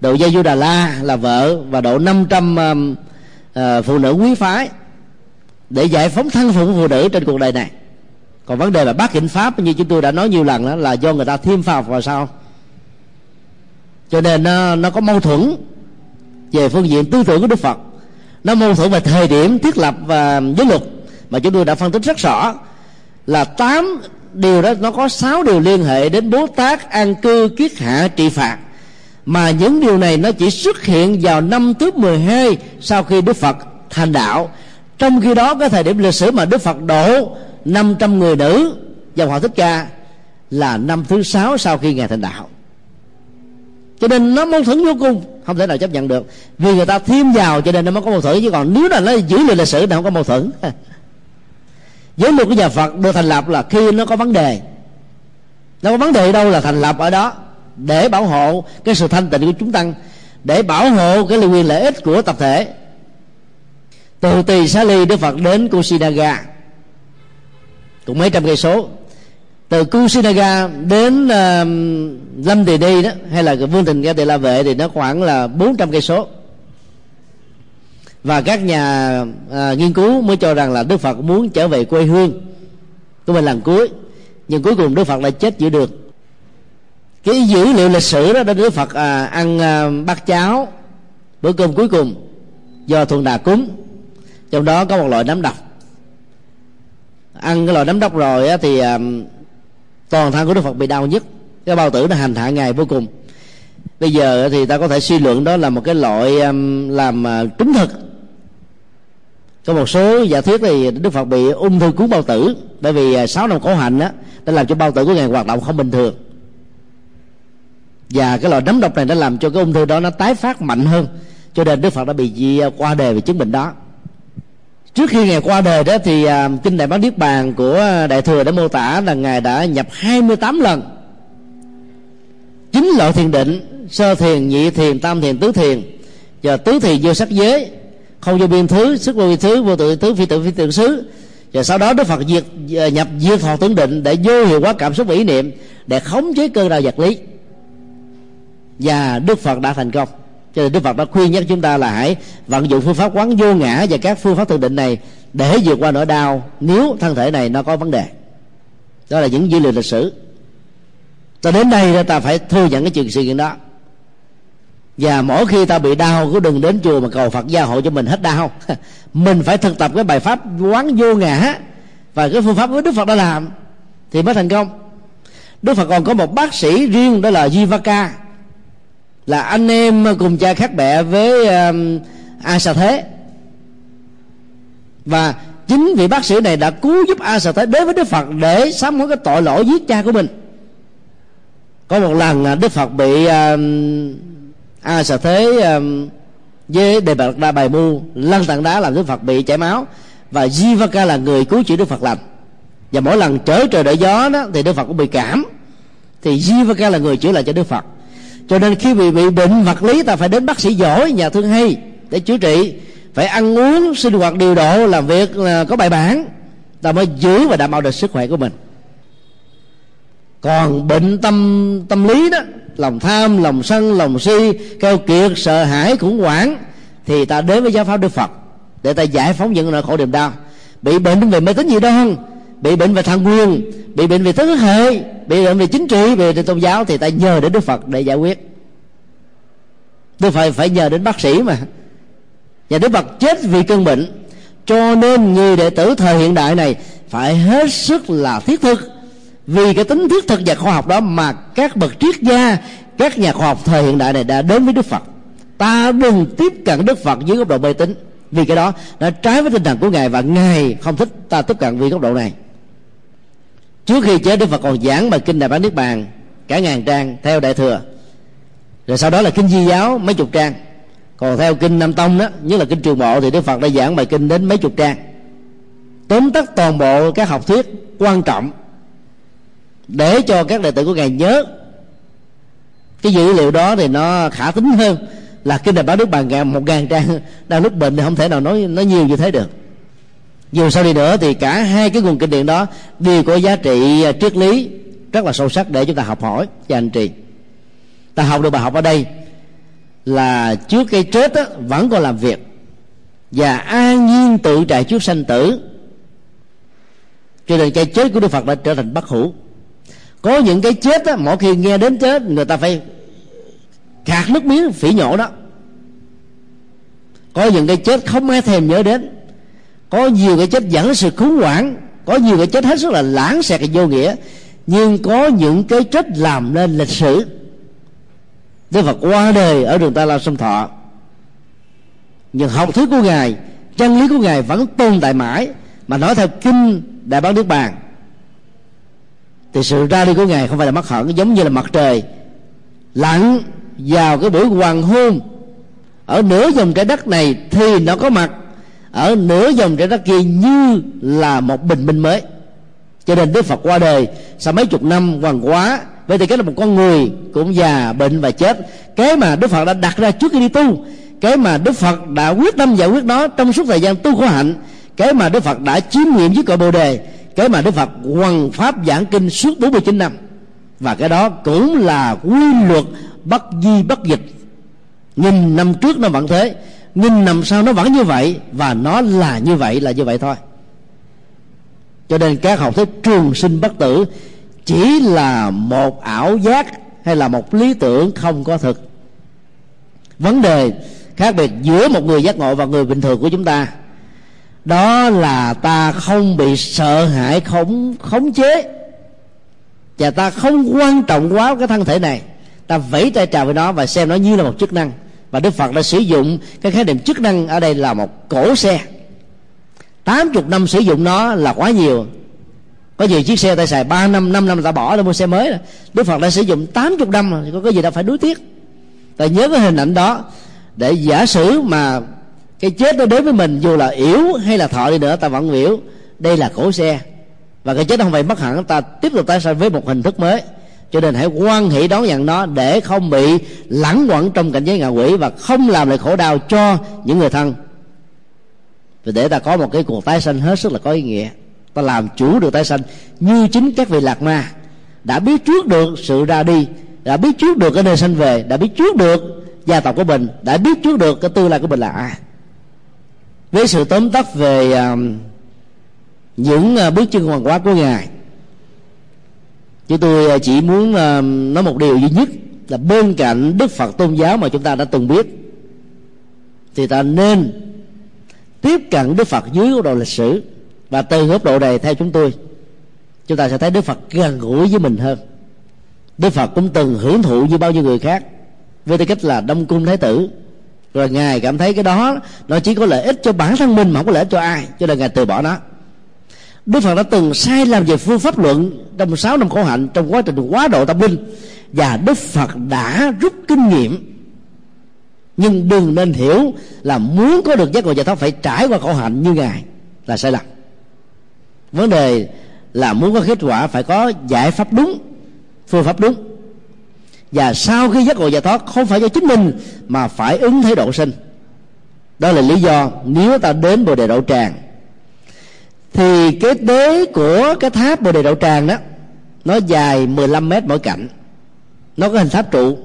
độ Gia Du Đà La là vợ và độ 500 um, uh, phụ nữ quý phái để giải phóng thân phận phụ nữ trên cuộc đời này. Còn vấn đề là bác hạnh pháp như chúng tôi đã nói nhiều lần đó là do người ta thêm vào vào sau cho nên nó, nó có mâu thuẫn về phương diện tư tưởng của đức phật. Nó mâu thuẫn về thời điểm thiết lập và giới luật. Mà chúng tôi đã phân tích rất rõ là tám điều đó nó có sáu điều liên hệ đến bố tác an cư kiết hạ trị phạt. Mà những điều này nó chỉ xuất hiện vào năm thứ 12 sau khi Đức Phật thành đạo. Trong khi đó cái thời điểm lịch sử mà Đức Phật độ 500 người nữ dòng họ Thích Ca là năm thứ sáu sau khi ngài thành đạo cho nên nó mâu thuẫn vô cùng. Không thể nào chấp nhận được. Vì người ta thêm vào, cho nên nó mới có mâu thuẫn. Chứ còn nếu là nó giữ lại lịch sử thì không có mâu thuẫn. Giới luật của nhà Phật được thành lập là khi nó có vấn đề. Nó có vấn đề đâu là thành lập ở đó. Để bảo hộ cái sự thanh tịnh của chúng tăng. Để bảo hộ cái quyền lợi ích của tập thể. Từ tỳ xá ly đức phật đến kusinaga cũng mấy trăm cây số từ kusinaga đến uh, lâm tỳ đi đó hay là vương Đình ga tỳ la vệ thì nó khoảng là 400 cây số. Và các nhà uh, nghiên cứu mới cho rằng là đức phật muốn trở về quê hương của mình lần cuối nhưng cuối cùng đức phật lại chết giữa được cái dữ liệu lịch sử đó đức phật à, ăn à, bát cháo bữa cơm cuối cùng do thuần đà cúng. Trong đó có một loại nấm độc. Ăn cái loại nấm độc rồi á, thì à, toàn thân của đức phật bị đau nhất. Cái bao tử nó hành hạ ngài vô cùng. Bây giờ thì ta có thể suy luận đó là một cái loại um, làm à, trúng thực. Có một số giả thuyết thì đức phật bị ung thư cuốn bao tử, bởi vì à, sáu năm khổ hạnh á, đã làm cho bao tử của ngài hoạt động không bình thường. Và cái loại nấm độc này đã làm cho cái ung thư đó nó tái phát mạnh hơn, cho nên đức phật đã bị à, qua đề về chứng bệnh đó trước khi ngài qua đời đó thì uh, kinh đại bát niết bàn của đại thừa đã mô tả là ngài đã nhập 28 lần. Chín loại thiền định sơ thiền nhị thiền tam thiền tứ thiền và tứ thiền vô sắc giới không vô biên thứ sức vô biên thứ vô tự thứ phi tự phi tự xứ. Và sau đó đức phật diệt à, nhập diệt thọ tưởng định để vô hiệu hóa cảm xúc và ý niệm để khống chế cơn đau vật lý. Và đức phật đã thành công cho nên đức phật đã khuyên nhắc chúng ta là hãy vận dụng phương pháp quán vô ngã và các phương pháp thực định này để vượt qua nỗi đau nếu thân thể này nó có vấn đề. Đó là những dữ liệu lịch sử. Ta đến đây ta phải thừa nhận cái chuyện sự kiện đó. Và mỗi khi ta bị đau, cứ đừng đến chùa mà cầu phật gia hộ cho mình hết đau. Mình phải thực tập cái bài pháp quán vô ngã và cái phương pháp của đức phật đã làm thì mới thành công. Đức phật còn có một bác sĩ riêng đó là jivaka là anh em cùng cha khác mẹ với um, a sa thế. Và chính vị bác sĩ này đã cứu giúp a sa thế đến với đức phật để sám hối cái tội lỗi giết cha của mình. Có một lần là đức phật bị um, a sa thế um, với đề bạc đa bài mu lăn tảng đá làm đức phật bị chảy máu và jivaka là người cứu chữa đức phật lành. Và mỗi lần trở trời đợi gió đó thì đức phật cũng bị cảm. Thì jivaka là người chữa lại cho đức phật cho nên khi bị bị bệnh vật lý, ta phải đến bác sĩ giỏi, nhà thương hay, để chữa trị. Phải ăn uống, sinh hoạt điều độ, làm việc là có bài bản. Ta mới giữ và đảm bảo được sức khỏe của mình. Còn bệnh tâm tâm lý đó, lòng tham, lòng sân, lòng si, keo kiệt, sợ hãi, khủng hoảng, thì ta đến với giáo pháp đức phật, để ta giải phóng những nỗi khổ niềm đau. Bị bệnh về mê tín dị đoan bị bệnh về thằng quyền, bị bệnh về tứ hệ bị bệnh về chính trị về tôn giáo thì ta nhờ đến đức phật để giải quyết. Đức phật phải nhờ đến bác sĩ mà. Và đức phật chết vì cơn bệnh. Cho nên người đệ tử thời hiện đại này phải hết sức là thiết thực. Vì cái tính thiết thực và khoa học đó mà các bậc triết gia, các nhà khoa học thời hiện đại này đã đến với đức phật. Ta đừng tiếp cận đức phật dưới góc độ mê tín. Vì cái đó nó trái với tinh thần của ngài và ngài không thích ta tiếp cận vì góc độ này trước khi chết đức phật còn giảng bài kinh đại bán niết bàn, cả ngàn trang theo đại thừa. Rồi sau đó là kinh di giáo, mấy chục trang. Còn theo kinh nam tông đó, nhất là kinh trường bộ, thì đức phật đã giảng bài kinh đến mấy chục trang. Tóm tắt toàn bộ các học thuyết quan trọng để cho các đệ tử của ngài nhớ. Cái dữ liệu đó thì nó khả tính hơn là kinh đại báo đức bàn ngàn, một ngàn trang. Đang lúc bệnh thì không thể nào nói nói nhiều như thế được dù sau đi nữa thì cả hai cái nguồn kinh điển đó đều có giá trị à, triết lý rất là sâu sắc để chúng ta học hỏi. Và anh chị ta học được bài học ở đây là trước cái chết á, vẫn còn làm việc. Và an nhiên tự trại trước sanh tử. Cho nên cái chết của đức phật đã trở thành bất hủ. Có những cái chết á, mỗi khi nghe đến chết người ta phải khạc nước miếng phỉ nhổ đó. Có những cái chết không ai thèm nhớ đến có nhiều cái chết dẫn sự khủng hoảng, có nhiều cái chết hết sức là lãng xẹt vô nghĩa, nhưng có những cái chết làm nên lịch sử. Đức Phật qua đời ở đường Ta La Sông Thọ. Nhưng học thuyết của ngài, chân lý của ngài vẫn tồn tại mãi, mà nói theo kinh đại bán nước bàn. Thì sự ra đi của ngài không phải là mất hận giống như là mặt trời, lặn vào cái buổi hoàng hôn. Ở nửa dòng trái đất này thì nó có mặt ở nửa dòng trái đất kia như là một bình minh mới. Cho nên đức phật qua đời sau mấy chục năm hoàng quá vậy thì cái là một con người cũng già, bệnh và chết. Cái mà đức phật đã đặt ra trước khi đi tu, cái mà đức phật đã quyết tâm giải quyết đó trong suốt thời gian tu khổ hạnh, cái mà đức phật đã chiếm nghiệm với cội bồ đề, cái mà đức phật hoằng pháp giảng kinh suốt 49 năm. Và cái đó cũng là quy luật bất di bất dịch nghìn năm trước nó vẫn thế nghìn năm sau nó vẫn như vậy, và nó là như vậy, là như vậy thôi. Cho nên các học thuyết trường sinh bất tử chỉ là một ảo giác hay là một lý tưởng không có thực. Vấn đề khác biệt giữa một người giác ngộ và người bình thường của chúng ta, đó là ta không bị sợ hãi, khống khống chế. Và ta không quan trọng quá cái thân thể này. Ta vẫy tay chào với nó và xem nó như là một chức năng và đức phật đã sử dụng cái khái niệm chức năng ở đây là một cổ xe. 80 năm sử dụng nó là quá nhiều. Có nhiều chiếc xe ta xài 3 năm 5 năm ta bỏ ra mua xe mới rồi. Đức Phật đã sử dụng 80 năm rồi có cái gì đâu phải đối tiếc. Ta nhớ cái hình ảnh đó, để giả sử mà cái chết nó đến với mình, dù là yếu hay là thọ đi nữa, ta vẫn hiểu đây là cổ xe. Và cái chết không phải mất hẳn ta tiếp tục tái sanh với một hình thức mới cho nên hãy quan hệ đón nhận nó để không bị lẳng quẩn trong cảnh giới ngạ quỷ và không làm lại khổ đau cho những người thân. Và để ta có một cái cuộc tái sanh hết sức là có ý nghĩa. Ta làm chủ được tái sanh như chính các vị lạc ma đã biết trước được sự ra đi đã biết trước được cái nơi sanh về đã biết trước được gia tộc của mình đã biết trước được cái tương lai của mình là ai. Với sự tóm tắt về uh, những uh, bước chân hoàn hóa của ngài chứ tôi à, chỉ muốn à, nói một điều duy nhất là bên cạnh đức phật tôn giáo mà chúng ta đã từng biết, thì ta nên tiếp cận đức phật dưới góc độ lịch sử và từ góc độ này theo chúng tôi, chúng ta sẽ thấy đức phật gần gũi với mình hơn. Đức phật cũng từng hưởng thụ như bao nhiêu người khác với tư cách là đông cung thái tử. Rồi ngài cảm thấy cái đó nó chỉ có lợi ích cho bản thân mình mà không có lợi ích cho ai, cho nên ngài từ bỏ nó đức phật đã từng sai làm về phương pháp luận trong sáu năm khổ hạnh trong quá trình quá độ tâm linh. Và đức phật đã rút kinh nghiệm. Nhưng đừng nên hiểu là muốn có được giác ngộ giải thoát phải trải qua khổ hạnh như ngài là sai lầm. Vấn đề là muốn có kết quả phải có giải pháp đúng, phương pháp đúng. Và sau khi giác ngộ giải thoát không phải do chính mình mà phải ứng thế độ sinh. Đó là lý do nếu ta đến bồ đề đậu tràng thì cái đế của cái tháp bồ đề đậu tràng đó, nó dài 15 mét mỗi cạnh. Nó có hình tháp trụ.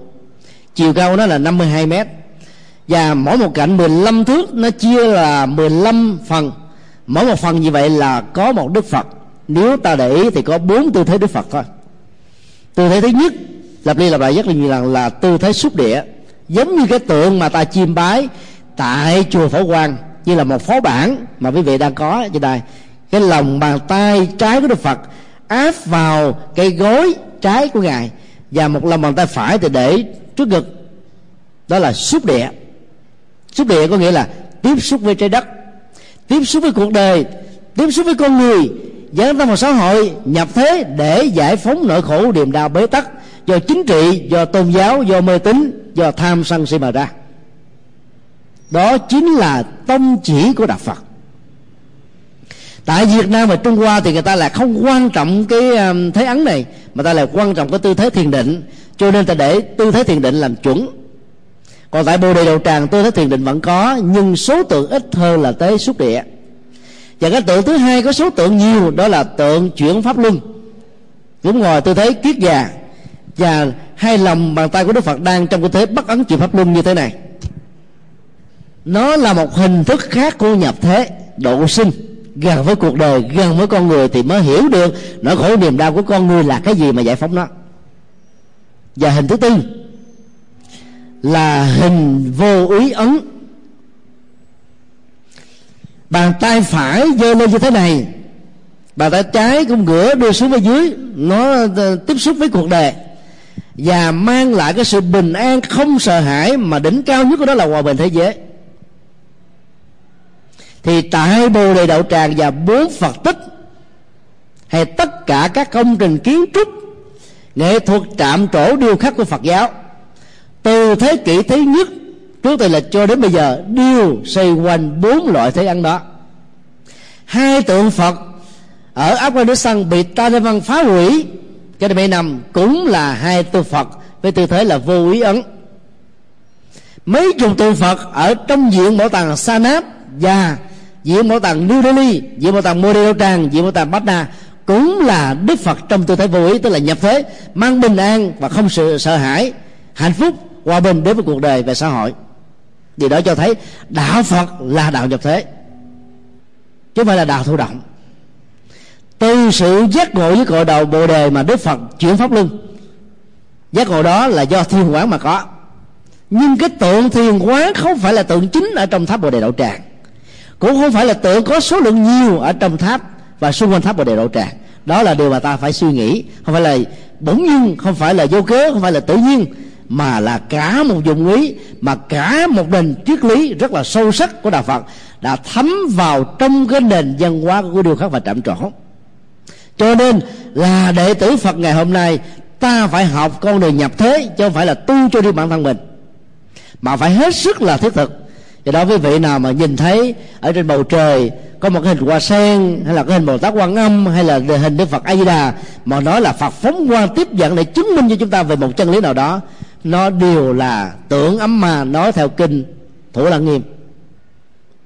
Chiều cao nó là 52 mét. Và mỗi một cạnh 15 thước, nó chia là 15 phần. Mỗi một phần như vậy là có một đức phật. Nếu ta để ý thì có bốn tư thế đức phật thôi. Tư thế thứ nhất lặp đi lặp lại rất là nhiều lần là tư thế xúc địa. Giống như cái tượng mà ta chiêm bái tại chùa phổ quang, như là một phó bản mà quý vị đang có trên đây cái lòng bàn tay trái của đức phật áp vào cây gối trái của ngài. Và một lòng bàn tay phải thì để trước ngực. Đó là xúc địa. Xúc địa có nghĩa là tiếp xúc với trái đất, tiếp xúc với cuộc đời, tiếp xúc với con người dẫn tâm một xã hội, nhập thế để giải phóng nỗi khổ, điềm đau, bế tắc do chính trị, do tôn giáo, do mê tín, do tham sân si mà ra. Đó chính là tông chỉ của đạo phật tại việt nam và trung hoa thì người ta là không quan trọng cái um, thế ấn này, mà ta là quan trọng cái tư thế thiền định. Cho nên ta để tư thế thiền định làm chuẩn. Còn tại bồ đề đầu tràng, tư thế thiền định vẫn có, nhưng số tượng ít hơn là tế xúc địa. Và cái tượng thứ hai có số tượng nhiều, đó là tượng chuyển pháp luân. Đúng ngồi tư thế kiết già. Và hai lòng bàn tay của đức phật đang trong tư thế bắt ấn chuyển pháp luân như thế này. Nó là một hình thức khác của nhập thế độ sinh gần với cuộc đời, gần với con người thì mới hiểu được nỗi khổ niềm đau của con người là cái gì mà giải phóng nó. Và hình thứ tư là hình vô ý ấn. Bàn tay phải giơ lên như thế này, bàn tay trái cũng ngửa đưa xuống phía dưới, nó ờ, tiếp xúc với cuộc đời và mang lại cái sự bình an không sợ hãi mà đỉnh cao nhất của đó là hòa bình thế giới thì tại bồ đề đậu tràng và bốn phật tích, hay tất cả các công trình kiến trúc, nghệ thuật trạm trổ điêu khắc của phật giáo, từ thế kỷ thứ nhất trước từ lịch cho đến bây giờ đều xoay quanh bốn loại thế ăn đó. Hai tượng phật ở afghanistan bị taliban phá hủy, cái này mấy năm cũng là hai tượng phật với tư thế là vô ý ấn. Mấy chục tượng phật ở trong diện bảo tàng sanat và diện bảo tàng new delhi diện bảo tàng Modelo tràng diện bảo tàng patna cũng là đức phật trong tư thế vô ý, tức là nhập thế, mang bình an và không sự sợ hãi, hạnh phúc, hòa bình đến với cuộc đời và xã hội. Điều đó cho thấy đạo phật là đạo nhập thế, chứ không phải là đạo thụ động. Từ sự giác ngộ với cội đầu bồ đề mà đức phật chuyển pháp luân, giác ngộ đó là do thiên quán mà có. Nhưng cái tượng thiền quán không phải là tượng chính ở trong tháp bồ đề đậu tràng cũng không phải là tượng có số lượng nhiều ở trong tháp và xung quanh tháp bồ đề đậu tràng. Đó là điều mà ta phải suy nghĩ. Không phải là bỗng nhiên, không phải là vô cớ, không phải là tự nhiên, mà là cả một dụng ý, mà cả một nền triết lý rất là sâu sắc của đạo phật đã thấm vào trong cái nền văn hóa của điều khác và trạm trổ. Cho nên là đệ tử phật ngày hôm nay, ta phải học con đường nhập thế, chứ không phải là tu cho riêng bản thân mình, mà phải hết sức là thiết thực do đó quý vị nào mà nhìn thấy ở trên bầu trời có một cái hình hoa sen, hay là cái hình bồ tát quan âm, hay là hình đức phật a di đà mà nói là phật phóng quang tiếp dẫn để chứng minh cho chúng ta về một chân lý nào đó, nó đều là tưởng ấm mà nói theo kinh thủ lăng nghiêm.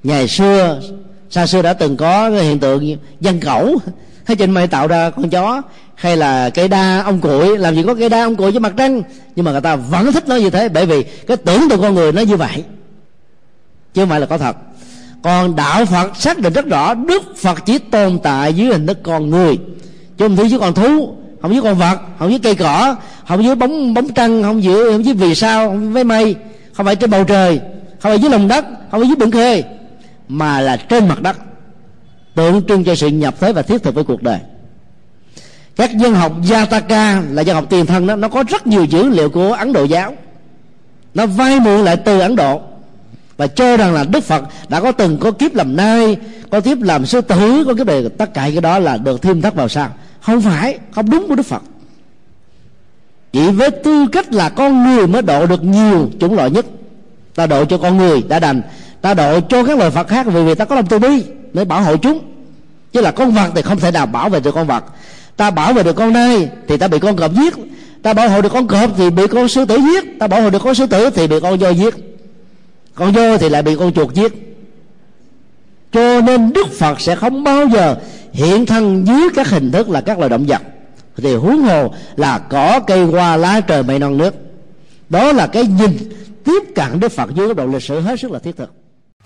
Ngày xưa, xa xưa đã từng có cái hiện tượng dân cẩu thế trên mây tạo ra con chó, hay là cây đa ông cuội làm gì có cây đa ông cuội với mặt trăng, nhưng mà người ta vẫn thích nó như thế, bởi vì cái tưởng tượng con người nó như vậy chứ không phải là có thật. Còn đạo phật xác định rất rõ, đức phật chỉ tồn tại dưới hình thức con người. Chứ không thấy dưới con thú, không với con vật, không với cây cỏ, không với bóng bóng trăng, không dưới, không với vì sao, không với mây, không phải trên bầu trời, không phải dưới lòng đất, không phải dưới biển khơi, mà là trên mặt đất, tượng trưng cho sự nhập thế và thiết thực với cuộc đời. Các dân học Jataka là dân học tiền thân đó, nó có rất nhiều dữ liệu của Ấn Độ giáo. Nó vay mượn lại từ Ấn Độ và cho rằng là Đức Phật đã có từng có kiếp làm nai, có kiếp làm sư tử, có kiếp này, tất cả cái đó là được thêm thắt vào sao? Không phải, không đúng của Đức Phật. Chỉ với tư cách là con người mới độ được nhiều chủng loại nhất. Ta độ cho con người đã đành. Ta độ cho các loài Phật khác, vì vì ta có lòng từ bi để bảo hộ chúng. Chứ là con vật thì không thể nào bảo vệ được con vật. Ta bảo vệ được con nai thì ta bị con cọp giết. Ta bảo hộ được con cọp thì bị con sư tử giết. Ta bảo hộ được con sư tử thì bị con voi giết con voi thì lại bị con chuột giết. Cho nên đức phật sẽ không bao giờ hiện thân dưới các hình thức là các loài động vật. Thì huống hồ là cỏ, cây, hoa, lá, trời, mây, non, nước. Đó là cái nhìn tiếp cận đức phật dưới góc độ lịch sử hết sức là thiết thực.